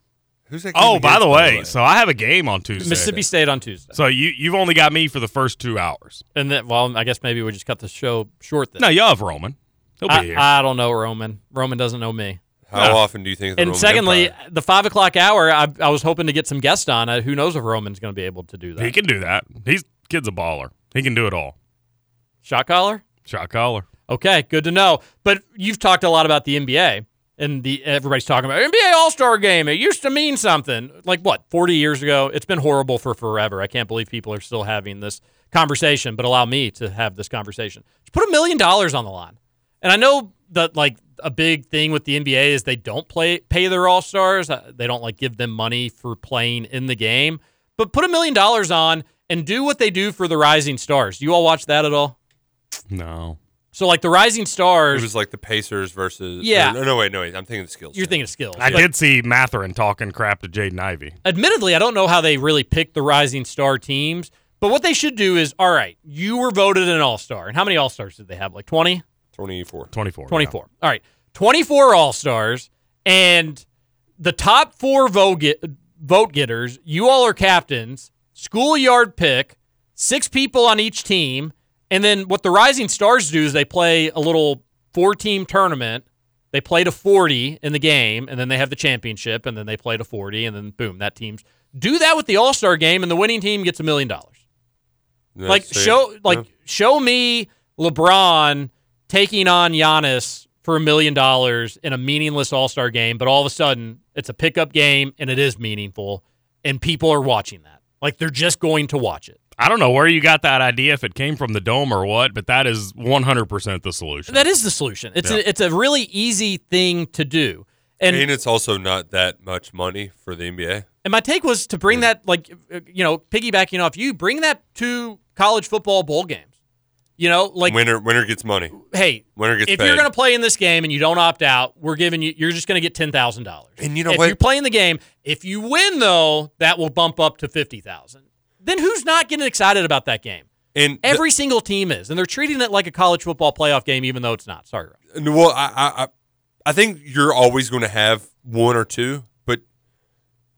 Who's that? Oh, by the way, so I have a game on Tuesday. Mississippi State on Tuesday, So you you've only got me for the first two hours. and then well, I guess maybe we just cut the show short. Then No, you have Roman. He'll be I, here. I don't know Roman. Roman doesn't know me. How often do you think? The And Roman secondly, Empire- the five o'clock hour, I, I was hoping to get some guests on. Uh, who knows if Roman's going to be able to do that? he can do that. He's kid's a baller. He can do it all. Shot caller. Shot caller. Okay, good to know. But you've talked a lot about the NBA, and the everybody's talking about NBA All Star Game. It used to mean something. Like what? Forty years ago. It's been horrible for forever. I can't believe people are still having this conversation. But allow me to have this conversation. Just put a million dollars on the line. And I know that like a big thing with the NBA is they don't play pay their All Stars. Uh, they don't like give them money for playing in the game. But put a million dollars on and do what they do for the Rising Stars. Do you all watch that at all? No. So like the Rising Stars. it was like the Pacers versus. Yeah. or- no, wait, no, wait. I'm thinking the skills. You're thinking of skills. I But did see Mathurin talking crap to Jaden Ivey. Admittedly, I don't know how they really pick the rising star teams, but what they should do is all right, you were voted an all star. And how many all stars did they have? Like 20? 24. 24. 24. All right. 24 all stars. And the top four vote, get, vote getters, you all are captains, schoolyard pick, six people on each team. And then what the Rising Stars do is they play a little four team tournament. They play to 40 in the game, and then they have the championship, and then they play to 40, and then boom, that team's. Do that with the All Star game, and the winning team gets a million dollars. Like show, like yeah. show me LeBron taking on Giannis for a million dollars in a meaningless All Star game, but all of a sudden it's a pickup game and it is meaningful, and people are watching that. Like they're just going to watch it. I don't know where you got that idea, if it came from the dome or what, but that is 100% the solution. That is the solution. It's Yeah. a, it's a really easy thing to do. And and it's also not that much money for the NBA. And my take was to bring that, like, you know, piggybacking off you, bring that to college football bowl games. You know, like, winner winner gets money. hey, Winner gets money. if paid. you're going to play in this game and you don't opt out, we're giving you, you're just going to get ten thousand dollars. And you know if what? you're playing the game, if you win though, that will bump up to fifty thousand. Then who's not getting excited about that game? and the- Every single team is, and they're treating it like a college football playoff game, even though it's not. Sorry, Rob. Well, I, I, I- I think you're always going to have one or two, but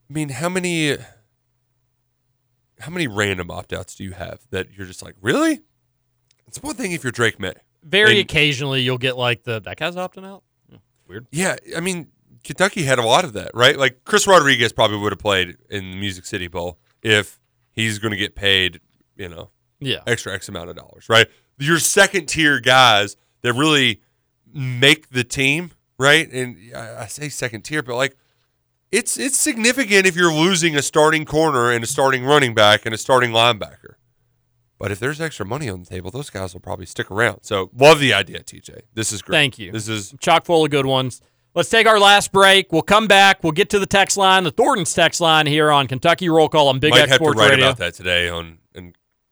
I mean, how many, how many random opt outs do you have that you're just like, really? It's one thing if you're Drake Maye. Very And- occasionally, you'll get like the that guy's opting out. Hmm, Weird. Yeah, I mean, Kentucky had a lot of that, right? Like Chris Rodriguez probably would have played in the Music City Bowl if he's going to get paid, you know, Yeah. extra X amount of dollars, right? Your second tier guys that really make the team, right? And I, say second tier, but like it's it's significant if you're losing a starting corner and a starting running back and a starting linebacker. But if there's extra money on the table, those guys will probably stick around. So love the idea, TJ. This is great. Thank you. This is chock full of good ones. Let's take our last break. We'll come back. We'll get to the text line, the Thornton's text line here on Kentucky Roll Call on Big might X have to Sports write Radio. about that today on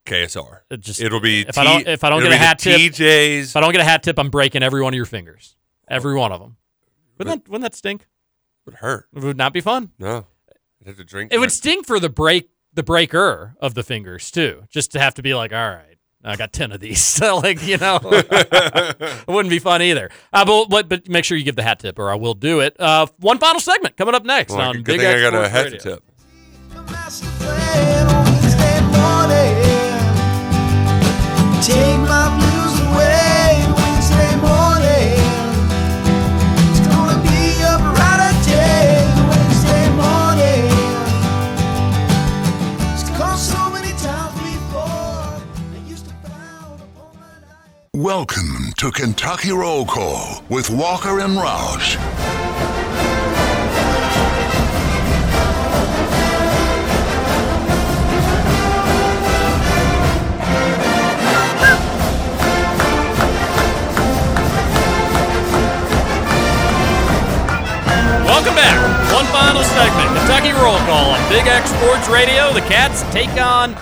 KSR. It just it'll be if I don't if I don't get a hat tip, TJs. if I don't get a hat tip, I'm breaking every one of your fingers, every one of them. Wouldn't that, wouldn't that stink? would hurt. It would not be fun. No, I'd have to drink. It would stink for the break the breaker of the fingers too, just to have to be like, all right, I got ten of these. So like you know, it wouldn't be fun either. Uh, but, but but make sure you give the hat tip, or I will do it. Uh, one final segment coming up next Well, on good Big thing I X got a hat Radio. tip. Take Welcome to Kentucky Roll Call with Walker and Roush. Welcome back. One final segment. Kentucky Roll Call on Big X Sports Radio. The Cats take on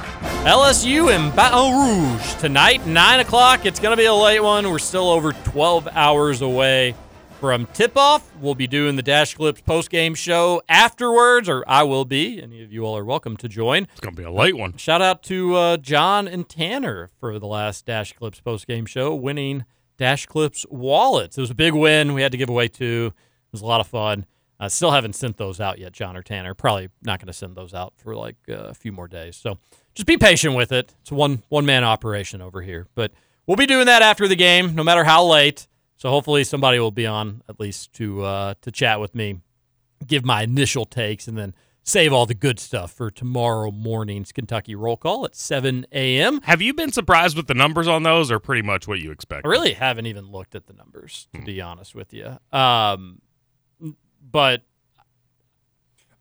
LSU in Baton Rouge tonight, 9 o'clock. It's going to be a late one. We're still over 12 hours away from tip off. We'll be doing the Dash Clips post game show afterwards, or I will be. Any of you all are welcome to join. It's gonna be a late one. Shout out to uh, John and Tanner for the last Dash Clips post game show, winning Dash Clips wallets. It was a big win. We had to give away two. It was a lot of fun. I still haven't sent those out yet, John or Tanner. Probably not going to send those out for like uh, a few more days. So just be patient with it. It's one one man operation over here, but we'll be doing that after the game, no matter how late. So hopefully somebody will be on at least to uh, to chat with me, give my initial takes, and then save all the good stuff for tomorrow morning's Kentucky roll call at 7 a.m. Have you been surprised with the numbers on those, or pretty much what you expect? I really haven't even looked at the numbers, to be honest with you. Um, but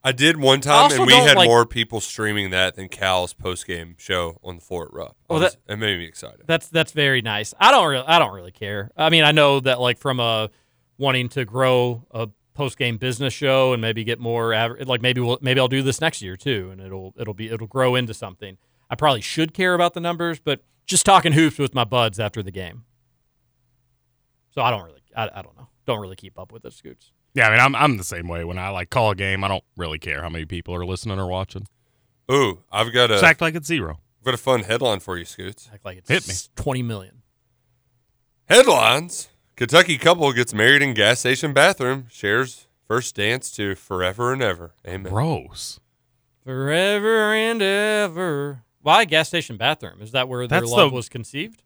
I did one time, and we had like- more people streaming that than Cal's post game show on the Fort Rupp. Well, was- that- it made me excited. That's that's very nice. I don't really I don't really care. I mean, I know that like from a wanting to grow a post game business show and maybe get more aver- like maybe we'll maybe I'll do this next year too, and it'll it'll be it'll grow into something. I probably should care about the numbers, but just talking hoops with my buds after the game. So I don't really I, I don't know. Don't really keep up with it, Scoots. Yeah, I mean, I'm I'm the same way. When I like call a game, I don't really care how many people are listening or watching. Ooh, I've got a Just act like it's zero. I've got a fun headline for you, Scoots. Act like it's Hit me. twenty million. Headlines: Kentucky couple gets married in gas station bathroom. Shares first dance to forever and ever. Amen. Gross. Forever and ever. Why gas station bathroom? Is that where their That's love the- was conceived?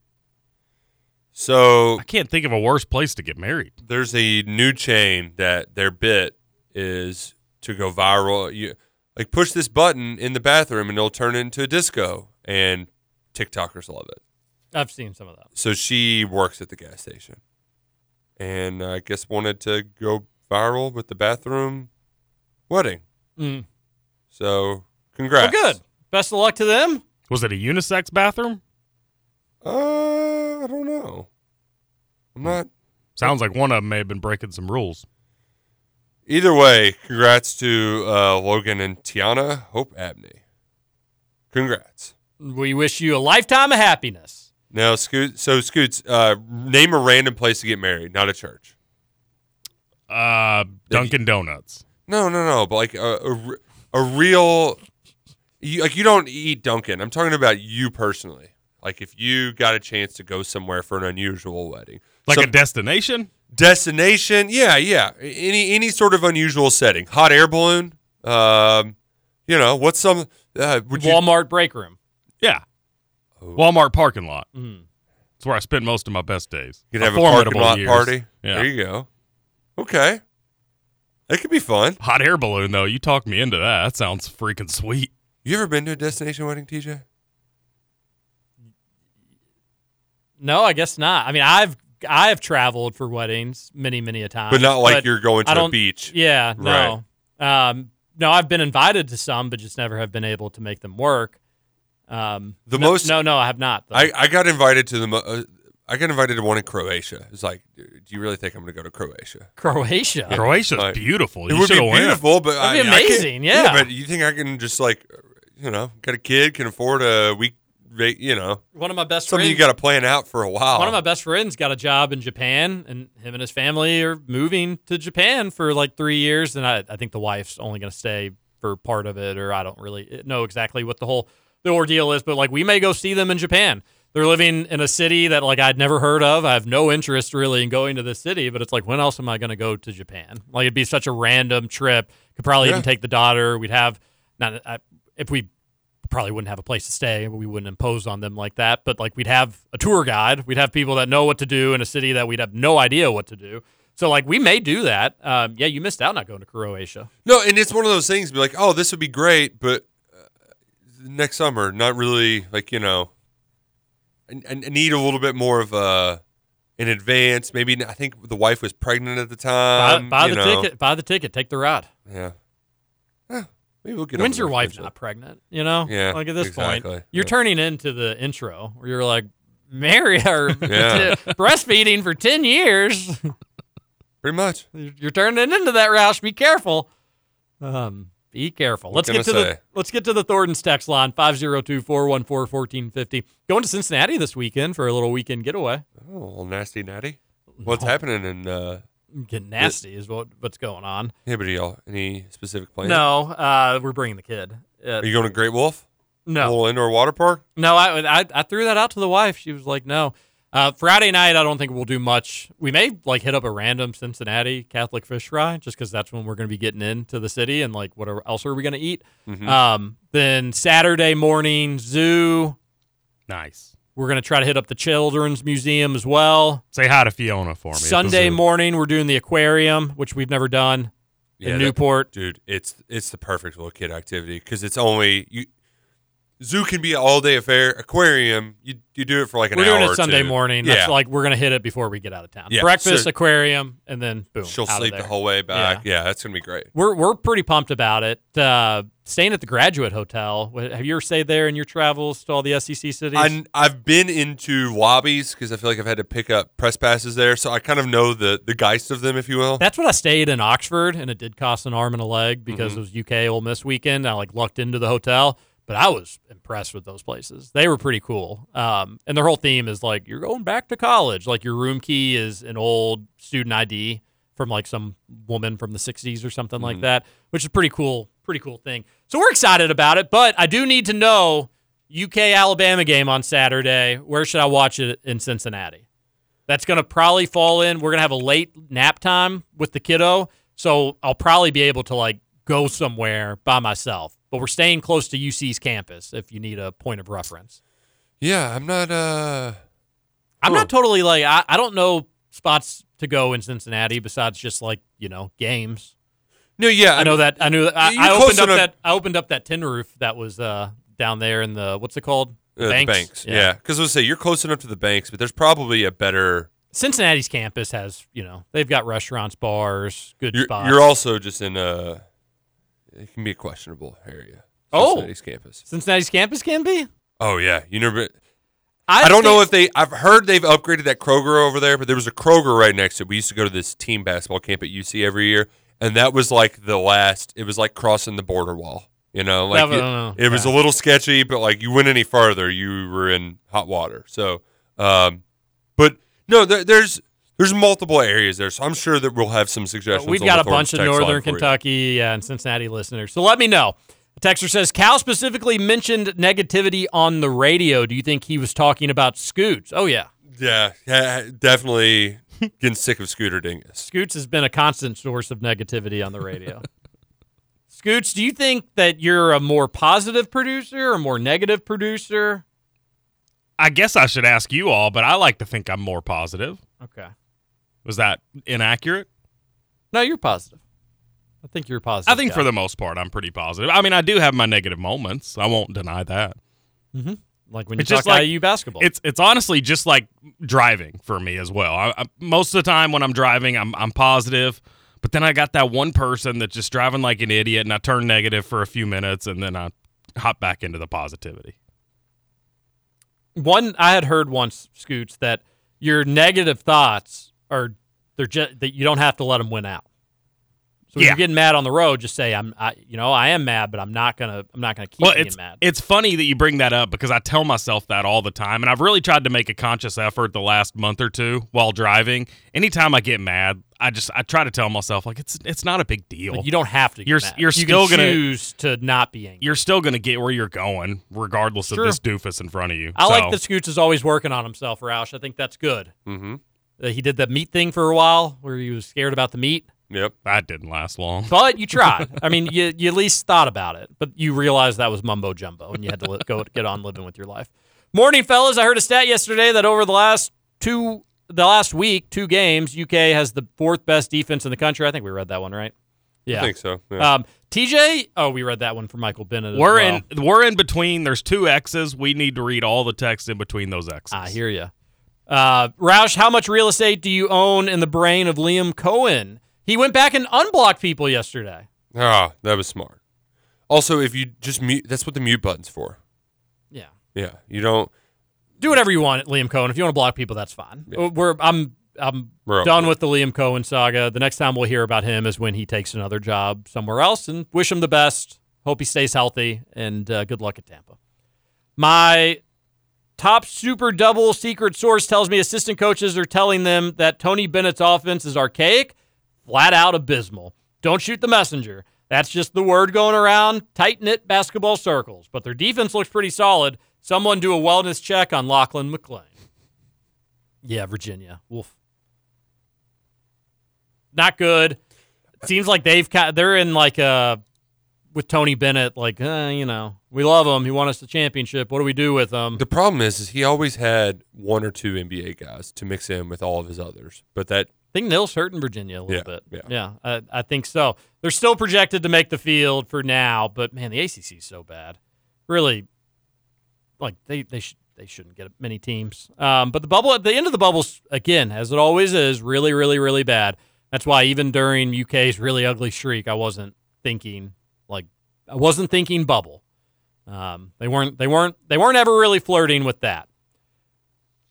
So I can't think of a worse place to get married. there's a new chain that their bit is to go viral. You like push this button in the bathroom and it'll turn into a disco, and TikTokers love it. I've seen some of that. So she works at the gas station, and I guess wanted to go viral with the bathroom wedding. Mm. So Well, congrats. good. Best of luck to them. Was it a unisex bathroom? Uh, I don't know. I'm not. Sounds like one of them may have been breaking some rules. Either way, congrats to uh, Logan and Tiana Hope Abney. Congrats. We wish you a lifetime of happiness. Now, Scoot. So, Scoots, uh, name a random place to get married, not a church. Uh, Dunkin' Donuts. No, no, no. But like a a, a real, you, like you don't eat Dunkin'. I'm talking about you personally. Like if you got a chance to go somewhere for an unusual wedding, Like Some- a destination? destination. Yeah, yeah. Any any sort of unusual setting. Hot air balloon. Um, you know what's some? Uh, would you? Walmart break room. Yeah. Oh. Walmart parking lot. Mm. It's where I spent most of my best days. You My could have a parking lot years. party. Yeah. There you go. Okay. it could be fun. Hot air balloon, though. You talked me into that. That sounds freaking sweet. You ever been to a destination wedding, TJ? No, I guess not. I mean, I've I have traveled for weddings many, many a time, But not like you're going to I a don't- beach. Yeah, no. Um, no, I've been invited to some, but just never have been able to make them work. Um, The no- most- no, no, I have not. though. I, I got invited to the. mo- Uh, I got invited to one in Croatia. It's like, do you really think I'm going to go to Croatia? Croatia. Croatia's Like, beautiful. It You would be shoulda went. beautiful, but That'd I, be I can't- amazing, yeah. but you think I can just like, you know, got a kid, can afford a week, va- you know, One of my best something friends. you got to plan out for a while. One of my best friends got a job in Japan, and him and his family are moving to Japan for like three years. And I, I think the wife's only going to stay for part of it, or I don't really know exactly what the whole the ordeal is. But like, we may go see them in Japan. They're living in a city that like I'd never heard of. I have no interest really in going to this city, but it's like, when else am I going to go to Japan? Like, it'd be such a random trip. Could probably Yeah. even take the daughter. We'd have not I, if we probably wouldn't have a place to stay. We wouldn't impose on them like that. But like we'd have a tour guide. We'd have people that know what to do in a city that we'd have no idea what to do. So like we may do that. Um, yeah, you missed out not going to Croatia. no, and it's one of those things. Be like, oh, this would be great, but uh, next summer, not really. Like you know, I, I need a little bit more of a. In advance, maybe I think the wife was pregnant at the time. buy you the know. ticket. Buy the ticket. Take the ride. Yeah. Eh, maybe we'll get. When's your wife not pregnant? You know. Yeah, Like at this exactly. point, you're Yeah. turning into the intro where you're like, marry her, Yeah. breastfeeding for ten years. Pretty much. You're turning into that, Roush. Be careful. Um, be careful. What let's get to the let's get to the Thornton's text line 502-414-1450. Going to Cincinnati this weekend for a little weekend getaway. Oh, a little nasty natty. What's happening in? uh Getting nasty is what what's going on. Yeah, but y'all any specific plans? No, uh, we're bringing the kid. Uh, Are you going to Great Wolf? A no, little indoor water park? no. I, I I threw that out to the wife. She was like, no. Uh, Friday night, I don't think we'll do much. We may like hit up a random Cincinnati Catholic fish fry, just because that's when we're going to be getting into the city, and like, what are- else are we going to eat? Mhm. Um, then Saturday morning, zoo. Nice. We're going to try to hit up the Children's Museum as well. Say hi to Fiona for me. Sunday morning, we're doing the aquarium, which we've never done Yeah, in that- Newport. Dude, it's it's the perfect little kid activity because it's only you. Zoo can be an all day affair. Aquarium, you you do it for like an we're hour. doing or it Sunday two. morning. Yeah, That's like we're going to hit it before we get out of town. Yeah, Breakfast, so- aquarium, and then boom. she'll sleep the whole way back. Yeah, that's gonna be great. We're we're pretty pumped about it. Uh, staying at the Graduate Hotel. Have you ever stayed there in your travels to all the SEC cities? I, I've been into lobbies because I feel like I've had to pick up press passes there, so I kind of know the the geist of them, if you will. That's what I stayed in Oxford, and it did cost an arm and a leg because Mhm. it was UK Ole Miss weekend. I like lucked into the hotel, but I was impressed with those places. They were pretty cool. Um, and their whole theme is like you're going back to college. Like your room key is an old student ID from like some woman from the '60s or something like Mhm. that, which is pretty cool. Pretty cool thing. So we're excited about it, but I do need to know UK Alabama game on Saturday. Where should I watch it in Cincinnati? That's going to probably fall in. We're going to have a late nap time with the kiddo. So I'll probably be able to like go somewhere by myself. But we're staying close to UC's campus if you need a point of reference. yeah, I'm not. uh I'm not totally like, I, I don't know spots to go in Cincinnati besides just like, you know, games. No, yeah, I know that. I knew that. I, You're I close opened up enough- that. I opened up that tin roof that was uh, down there in the, what's it called? Uh, the banks, yeah. Because I was say you're close enough to the banks, but there's probably a better. Cincinnati's campus has, you know, they've got restaurants, bars, good You're, spots. you're also just in a. It can be a questionable area. Oh. Cincinnati's campus. Cincinnati's campus can be? Oh yeah, you never. I, I don't know if they. I've heard they've upgraded that Kroger over there, but there was a Kroger right next to it. We used to go to this team basketball camp at UC every year, and that was like the last. It was like crossing the border wall. You know, like it, it was a little sketchy, but like you went any farther, you were in hot water. So, um, but no, there, there's there's multiple areas there, so I'm sure that we'll have some uh, suggestions. We've got a bunch of Northern for you. Kentucky uh, and Cincinnati listeners. So let me know. The texter says Cal specifically mentioned negativity on the radio. Do you think he was talking about Scoots? Oh yeah, Yeah, yeah, definitely getting sick of Scooter Dingus. Scoots has been a constant source of negativity on the radio. Scoots, do you think that you're a more positive producer or more negative producer? I guess I should ask you all, but I like to think I'm more positive. Okay. Was that inaccurate? No, you're positive. I think you're positive. I think for the most part, I'm pretty positive. I mean, I do have my negative moments. I won't deny that. Mm-hmm. Like when you It's talk just like IU basketball. It's it's honestly just like driving for me as well. I, I, most of the time when I'm driving, I'm I'm positive, but then I got that one person that's just driving like an idiot, and I turn negative for a few minutes, and then I hop back into the positivity. one I had heard once, Scoots, that your negative thoughts are they're just that you don't have to let them win out. So Yeah. you're getting mad on the road, just say I'm, I, you know, I am mad, but I'm not gonna, I'm not gonna keep well, being it's mad. it's funny that you bring that up because I tell myself that all the time, and I've really tried to make a conscious effort the last month or two while driving. Anytime I get mad, I just I try to tell myself like it's it's not a big deal. You don't have to. Get You're mad. you're you still gonna choose to not be angry. you're still gonna get where you're going regardless Sure. of this doofus in front of you. I So- like that Scoots is always working on himself, Roush. I think that's good. Mm-hmm. Uh, he did that meat thing for a while where he was scared about the meat. Yep. That didn't last long. But you tried. I mean, you, you at least thought about it, but you realized that was mumbo jumbo, and you had to li- go get on living with your life. Morning, fellas. I heard a stat yesterday that over the last two, the last week, two games, UK has the fourth best defense in the country. I think we read that one right. Yeah, I think so, yeah. Um, TJ. Oh, we read that one for Michael Bennett. We're well. in we're in between. There's two X's. We need to read all the text in between those X's. I hear you. Uh, Roush, how much real estate do you own in the brain of Liam Coen? He went back and unblocked people yesterday. Ah, that was smart. Also, if you just mute, that's what the mute button's for. Yeah. Yeah, you don't. do whatever you want, Liam Coen. If you want to block people, that's fine. We're I'm I'm We're done with the Liam Coen saga. The next time we'll hear about him is when he takes another job somewhere else, and wish him the best. Hope he stays healthy, and uh, good luck at Tampa. My top super double secret source tells me assistant coaches are telling them that Tony Bennett's offense is archaic, flat out abysmal. Don't shoot the messenger. That's just the word going around tight knit basketball circles. But their defense looks pretty solid. Someone do a wellness check on Lachlan McLean. Yeah, Virginia. Wolf. Not good. Seems like they've they're in like uh with Tony Bennett, like uh, you know, we love him. He won us the championship. What do we do with him? The problem is, is he always had one or two NBA guys to mix in with all of his others, but that I think NIL's hurt in Virginia a little Yeah, bit. yeah. I, I think so. They're still projected to make the field for now, but man, the ACC is so bad. Really, like they they should they shouldn't get many teams. Um, but the bubble at the end of the bubbles again, as it always is, really really really bad. That's why even during UK's really ugly streak, I wasn't thinking like I wasn't thinking bubble. Um, they weren't they weren't they weren't ever really flirting with that.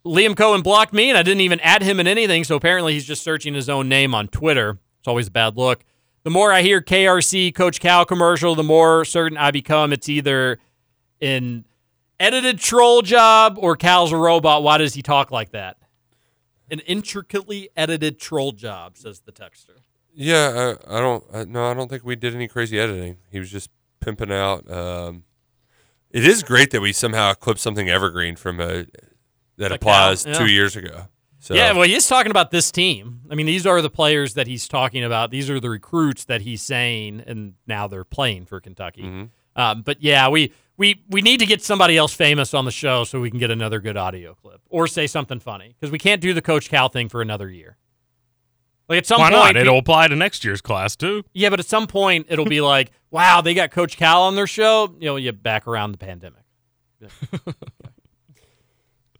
Liam Coen blocked me, and I didn't even add him in anything. So apparently, he's just searching his own name on Twitter. It's always a bad look. The more I hear KRC Coach Cal commercial, the more certain I become it's either an edited troll job or Cal's a robot. Why does he talk like that? An intricately edited troll job, says the texter. Yeah, I, I don't. I, no, I don't think we did any crazy editing. He was just pimping out. Um, it is great that we somehow clipped something evergreen from a that The applies yeah. two years ago. So Yeah, well, he's talking about this team. I mean, these are the players that he's talking about. These are the recruits that he's saying, and now they're playing for Kentucky. Mm-hmm. Um, but yeah, we we we need to get somebody else famous on the show so we can get another good audio clip or say something funny because we can't do the Coach Cal thing for another year. Like at some Why point, not? It'll apply to next year's class too. yeah, but at some point it'll be like, wow, they got Coach Cal on their show. You know, you back around the pandemic.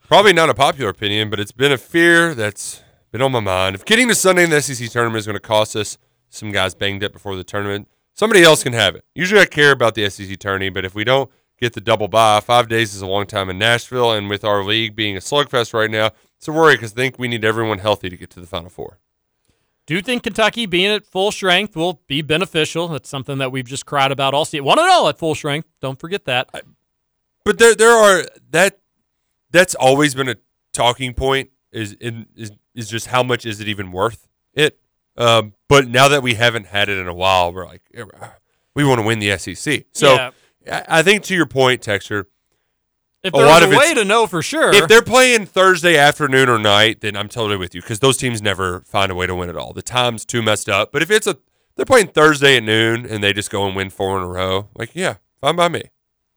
Probably not a popular opinion, but it's been a fear that's been on my mind. If getting to Sunday in the SEC tournament is going to cost us some guys banged up before the tournament, somebody else can have it. Usually I care about the SEC tourney, but if we don't get the double bye, five days is a long time in Nashville, and with our league being a slugfest right now, it's a worry because I think we need everyone healthy to get to the Final Four. Do you think Kentucky being at full strength will be beneficial? That's something that we've just cried about all season. One and all at full strength. Don't forget that. But there, there are that. That's always been a talking point. Is in is is just how much is it even worth it? Um, but now that we haven't had it in a while, we're like, "Eh, we want to win the SEC. So Yeah. I, I think to your point, Texture, If a there's lot a of way to know for sure, if they're playing Thursday afternoon or night, then I'm totally with you because those teams never find a way to win at all. The time's too messed up. But if it's a they're playing Thursday at noon and they just go and win four in a row, like yeah, fine by me.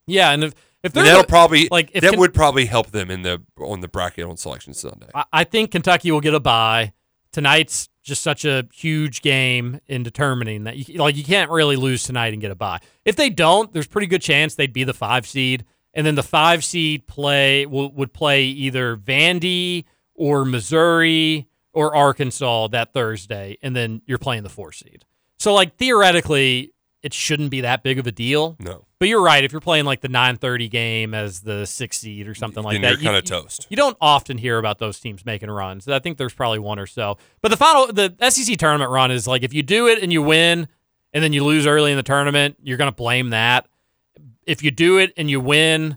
yeah, and if if there's that'll a- probably like if that Ken- would probably help them in the on the bracket on selection Sunday. I, I think Kentucky will get a bye. Tonight's just such a huge game in determining that you like you can't really lose tonight and get a bye. If they don't, there's pretty good chance they'd be the five seed and then the five seed play w- would play either Vandy or Missouri or Arkansas that Thursday, and then you're playing the four seed. So like theoretically, it shouldn't be that big of a deal. No. But you're right. If you're playing like the 9:30 game as the six seed or something like Then that, you're you- kinda you- toast. You don't often hear about those teams making runs. I think there's probably one or so. But the final, the SEC tournament run is like if you do it and you win, and then you lose early in the tournament, you're going to blame that. If you do it and you win,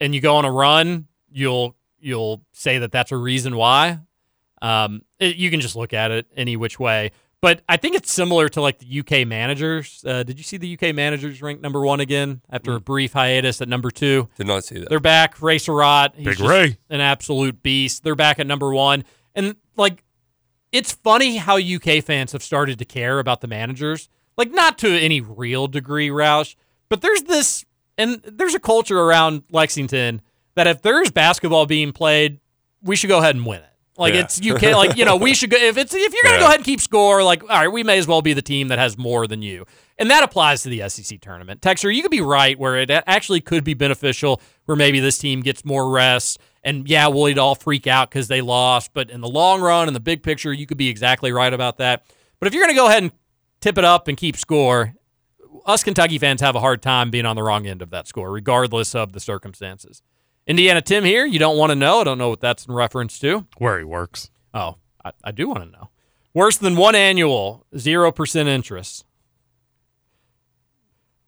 and you go on a run, you'll you'll say that that's a reason why. Um, it- you can just look at it any which way. But I think it's similar to like the UK managers. Uh, did you see the UK managers ranked number one again after a brief hiatus at number two? Did not see that. They're back. Ray Surratt. He's Big Ray. An absolute beast. They're back at number one. And like, it's funny how UK fans have started to care about the managers. Like, not to any real degree, Roush, but there's this, and there's a culture around Lexington that if there's basketball being played, we should go ahead and win it. Like Yeah. it's UK, like you know, we should go if it's if you're gonna Yeah. go ahead and keep score, like all right, we may as well be the team that has more than you, and that applies to the SEC tournament. Texter, you could be right where it actually could be beneficial, where maybe this team gets more rest, and yeah, we'll all freak out because they lost, but in the long run, in the big picture, you could be exactly right about that. But if you're gonna go ahead and tip it up and keep score, us Kentucky fans have a hard time being on the wrong end of that score, regardless of the circumstances. Indiana Tim here. You don't want to know. I don't know what that's in reference to. Where he works. Oh, I, I do want to know. Worse than one annual, 0% interest.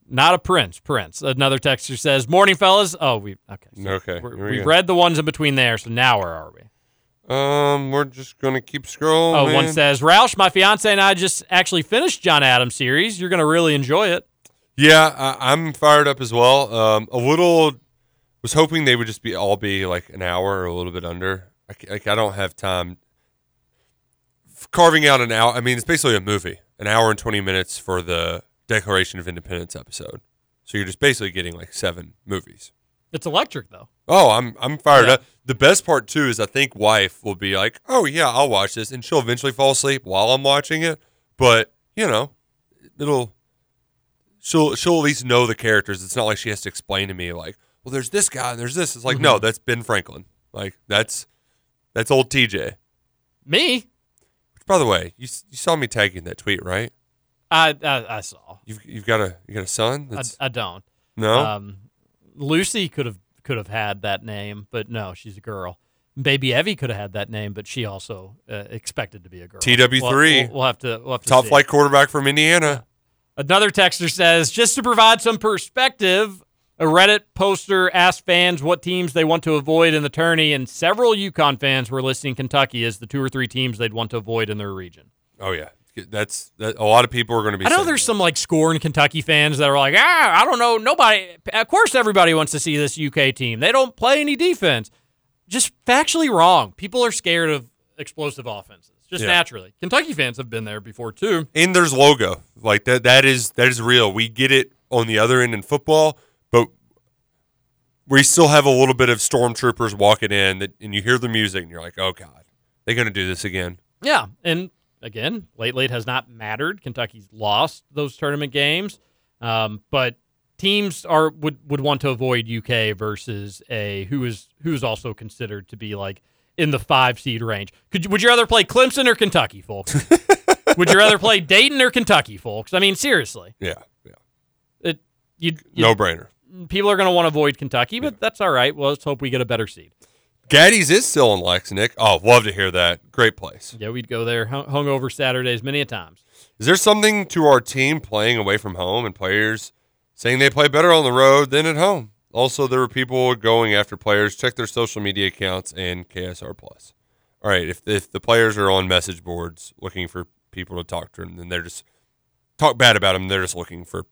Not a prince, Prince. Another texter says, Morning, fellas. Oh, we, okay. so Okay, we're- here we we go. read the ones in between there, so now where are we? Um, we're just gonna keep scrolling. Oh, one man. says, Roush, my fiance and I just actually finished John Adams series. You're going to really enjoy it. Yeah, I, I'm fired up as well. Um, a little was hoping they would just be all be like an hour or a little bit under. Like, like I don't have time carving out an hour. I mean, it's basically a movie, an hour and twenty minutes for the Declaration of Independence episode. So you're just basically getting like seven movies. It's electric, though. Oh, I'm I'm fired Yeah. up. The best part too is I think wife will be like, "Oh yeah, I'll watch this," and she'll eventually fall asleep while I'm watching it. But you know, it'll she'll she'll at least know the characters. It's not like she has to explain to me like, "Well, there's this guy and there's this." It's like, no, Mm-hmm. that's Ben Franklin. Like that's that's old TJ. Me? Which, by the way, you you saw me tagging that tweet, right? I, I, I saw. You've you've got a you got a son. I, That's I don't. no. Um, Lucy could have could have had that name, but no, she's a girl. Baby Evie could have had that name, but she also uh, expected to be a girl. TW3. We'll, we'll, we'll have to we'll have to Top see. flight quarterback from Indiana. Another texter says, just to provide some perspective, a Reddit poster asked fans what teams they want to avoid in the tourney, and several UConn fans were listing Kentucky as the two or three teams they'd want to avoid in their region. Oh yeah, that's that. A lot of people are going to be. I know there's some like scorn Kentucky fans that are like, ah, I don't know, nobody. Of course, everybody wants to see this UK team. They don't play any defense. Just factually wrong. People are scared of explosive offenses, just Yeah. naturally. Kentucky fans have been there before too. and there's logo like that that is that is real we get it on the other end in football but we still have a little bit of stormtroopers walking in that, and you hear the music and you're like oh god they're going to do this again Yeah, and again, late late has not mattered. Kentucky's lost those tournament games, um, but teams are would would want to avoid UK versus a who is who's also considered to be like in the five seed range. Could you, would you rather play Clemson or Kentucky, folks? would you rather play Dayton or Kentucky, folks? I mean, seriously, yeah yeah it you, you no brainer people are going to want to avoid Kentucky, but that's all right. Well, let's hope we get a better seed. gaddy's is still in lex nick oh love to hear that great place Yeah, we'd go there hung over Saturdays many a times. is there something to our team playing away from home and players saying they play better on the road than at home also there were people going after players. Check their social media accounts and ksr plus. All right if, if the players are on message boards looking for people to talk to them then they're just talk bad about them they're just looking for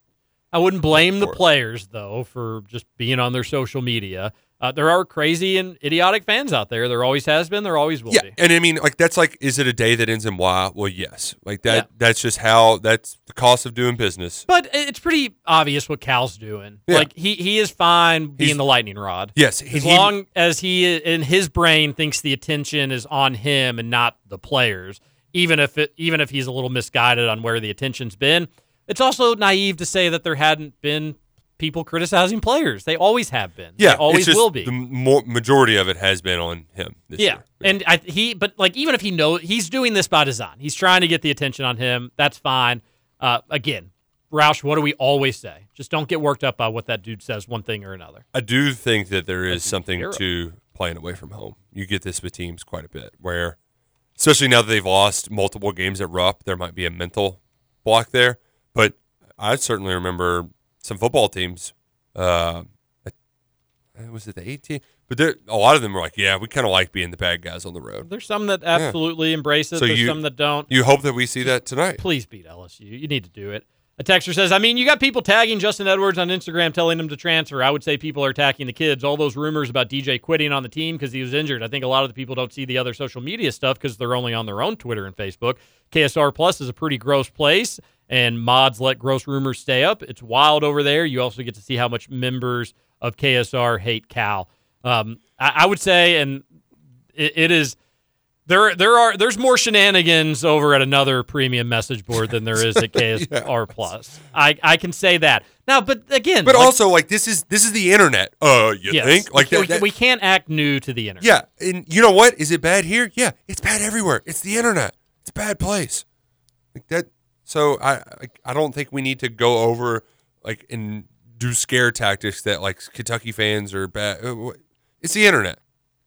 I wouldn't blame the players though for just being on their social media. Uh, there are crazy and idiotic fans out there. There always has been. There always will yeah be. and i mean like that's like is it a day that ends in y well yes like that Yeah. that's just how that's the cost of doing business But it's pretty obvious what Cal's doing. Yeah. Like he he is fine being He's- the lightning rod. yes As he- long as he in his brain thinks the attention is on him and not the players, even if it even if he's a little misguided on where the attention's been. It's also naive to say that there hadn't been people criticizing players. They always have been. Yeah, they always it's just will be. The more, majority of it has been on him this yeah, and I, he, but like even if he knows he's doing this by design, he's trying to get the attention on him. That's fine. Uh, again, Roush, what do we always say? Just don't get worked up by what that dude says, one thing or another. I do think that there is something zero. to playing away from home. You get this with teams quite a bit, where especially now that they've lost multiple games at Rupp, there might be a mental block there. But I certainly remember some football teams. Uh, uh, was it the 18? But there, a lot of them were like, "Yeah, we kind of like being the bad guys on the road." There's some that absolutely embrace it. So There's you- some that don't. You hope that we see that tonight. Please beat LSU. You need to do it. A texter says, I mean, you got people tagging Justin Edwards on Instagram telling him to transfer. I would say people are attacking the kids. All those rumors about DJ quitting on the team because he was injured. I think a lot of the people don't see the other social media stuff because they're only on their own Twitter and Facebook. KSR Plus is a pretty gross place, and mods let gross rumors stay up. It's wild over there. You also get to see how much members of KSR hate Cal. Um, I, I would say, and it, it is there there are there's more shenanigans over at another premium message board than there is at KSR Plus. I, I can say that. Now, but again, But like- also, like this is this is the internet. Uh, you yes, think like we, that, that- we can't act new to the internet. Yeah, and you know what? Is it bad here? Yeah, it's bad everywhere. It's the internet. It's a bad place. Like that. So I I don't think we need to go over like and do scare tactics that like Kentucky fans are bad. Uh, It's the internet.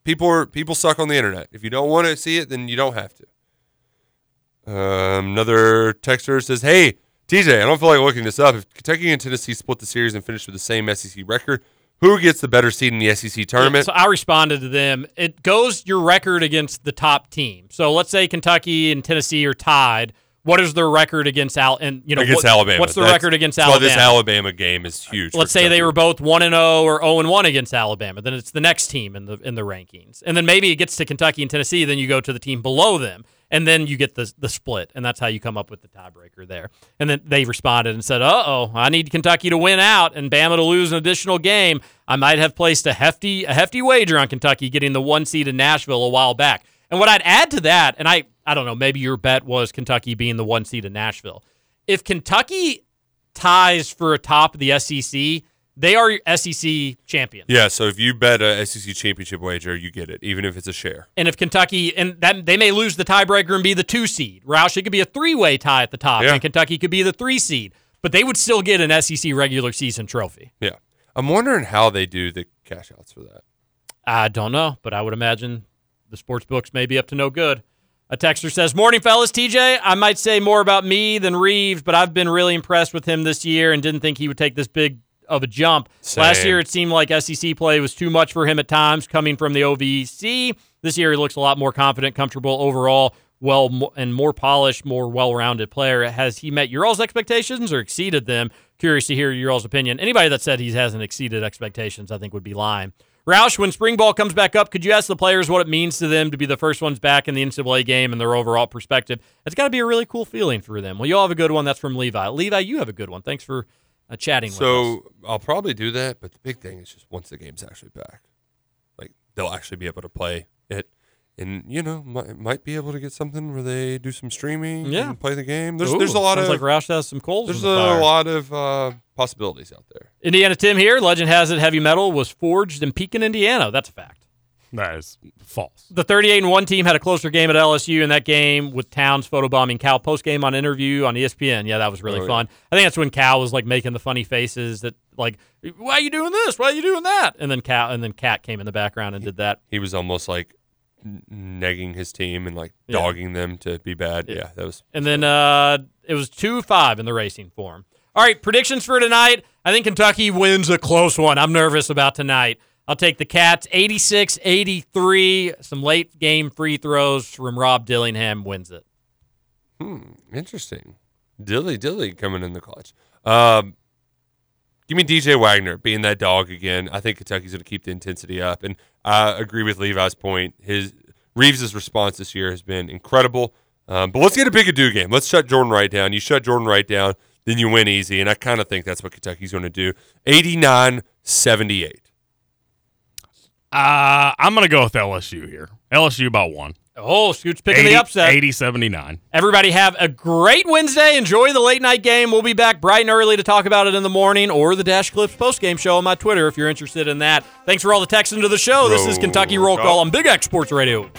People are people suck on the internet. If you don't want to see it, then you don't have to. Um, another texter says, "Hey TJ, I don't feel like looking this up. If Kentucky and Tennessee split the series and finish with the same SEC record, who gets the better seed in the SEC tournament?" So I responded to them. It goes your record against the top team. So let's say Kentucky and Tennessee are tied. What is their record against Al? And you know against what- Alabama. What's the That's- record against Alabama? Well, This Alabama game is huge. Let's say they were both one and zero or zero and one against Alabama. Then it's the next team in the in the rankings, and then maybe it gets to Kentucky and Tennessee. Then you go to the team below them, and then you get the the split, and that's how you come up with the tiebreaker there. And then they responded and said, "Uh oh, I need Kentucky to win out and Bama to lose an additional game. I might have placed a hefty a hefty wager on Kentucky getting the one seed in Nashville a while back." And what I'd add to that, and I I don't know, maybe your bet was Kentucky being the one seed in Nashville. If Kentucky ties for a top of the SEC, they are SEC champions. Yeah, so if you bet a SEC championship wager, you get it, even if it's a share. And if Kentucky and that they may lose the tiebreaker and be the two seed. Roush, it could be a three way tie at the top, Yeah. and Kentucky could be the three seed. But they would still get an SEC regular season trophy. Yeah, I'm wondering how they do the cash outs for that. I don't know, but I would imagine the sports books may be up to no good. A texter says, Morning, fellas. TJ, I might say more about me than Reeves, but I've been really impressed with him this year and didn't think he would take this big of a jump. Last year, it seemed like SEC play was too much for him at times coming from the OVC. This year, he looks a lot more confident, comfortable overall, well, and more polished, more well rounded player. Has he met your all's expectations or exceeded them? Curious to hear your all's opinion. Anybody that said he hasn't exceeded expectations, I think, would be lying. Roush, when spring ball comes back up, could you ask the players what it means to them to be the first ones back in the NCAA game and their overall perspective? It's got to be a really cool feeling for them. Well, you all have a good one. That's from Levi. Levi, you have a good one. Thanks for uh, chatting with us. So I'll probably do that, but the big thing is just once the game's actually back, like they'll actually be able to play and you know might, might be able to get something where they do some streaming, Yeah. and play the game. There's Ooh, there's a lot sounds of like Roush has some coals. there's in a fire. lot of uh, possibilities out there. Indiana Tim here. Legend has it heavy metal was forged in Pekin, Indiana. That's a fact. That is false. The 38 and 1 team had a closer game at LSU in that game with Towns photobombing Cal post game on interview on ESPN. Yeah, that was really Oh, yeah. fun. I think that's when Cal was like making the funny faces that like, why are you doing this? Why are you doing that? And then Cal and then Cat came in the background and did that. He was almost like n- negging his team and like Yeah. dogging them to be bad. Yeah, that was And then uh, it was 2 5 in the racing form. All right, predictions for tonight. I think Kentucky wins a close one. I'm nervous about tonight. I'll take the Cats 86 83. Some late game free throws from Rob Dillingham wins it. Hmm, interesting. Dilly Dilly coming in the clutch. Um, give me DJ Wagner being that dog again. I think Kentucky's going to keep the intensity up, and I agree with Levi's point. His Reeves' response this year has been incredible. Um, but let's get a big Adou game. Let's shut Jordan Wright down. You shut Jordan Wright down, then you win easy, and I kind of think that's what Kentucky's going to do. 89-78. Uh, I'm gonna go with LSU here. LSU about one. Oh, Scoots picking 80, the upset. 80 79. Everybody have a great Wednesday. Enjoy the late night game. We'll be back bright and early to talk about it in the morning or the Dash Clips post game show on my Twitter if you're interested in that. Thanks for all the texts into the show. This is Kentucky Roll Call. Call on Big X Sports Radio.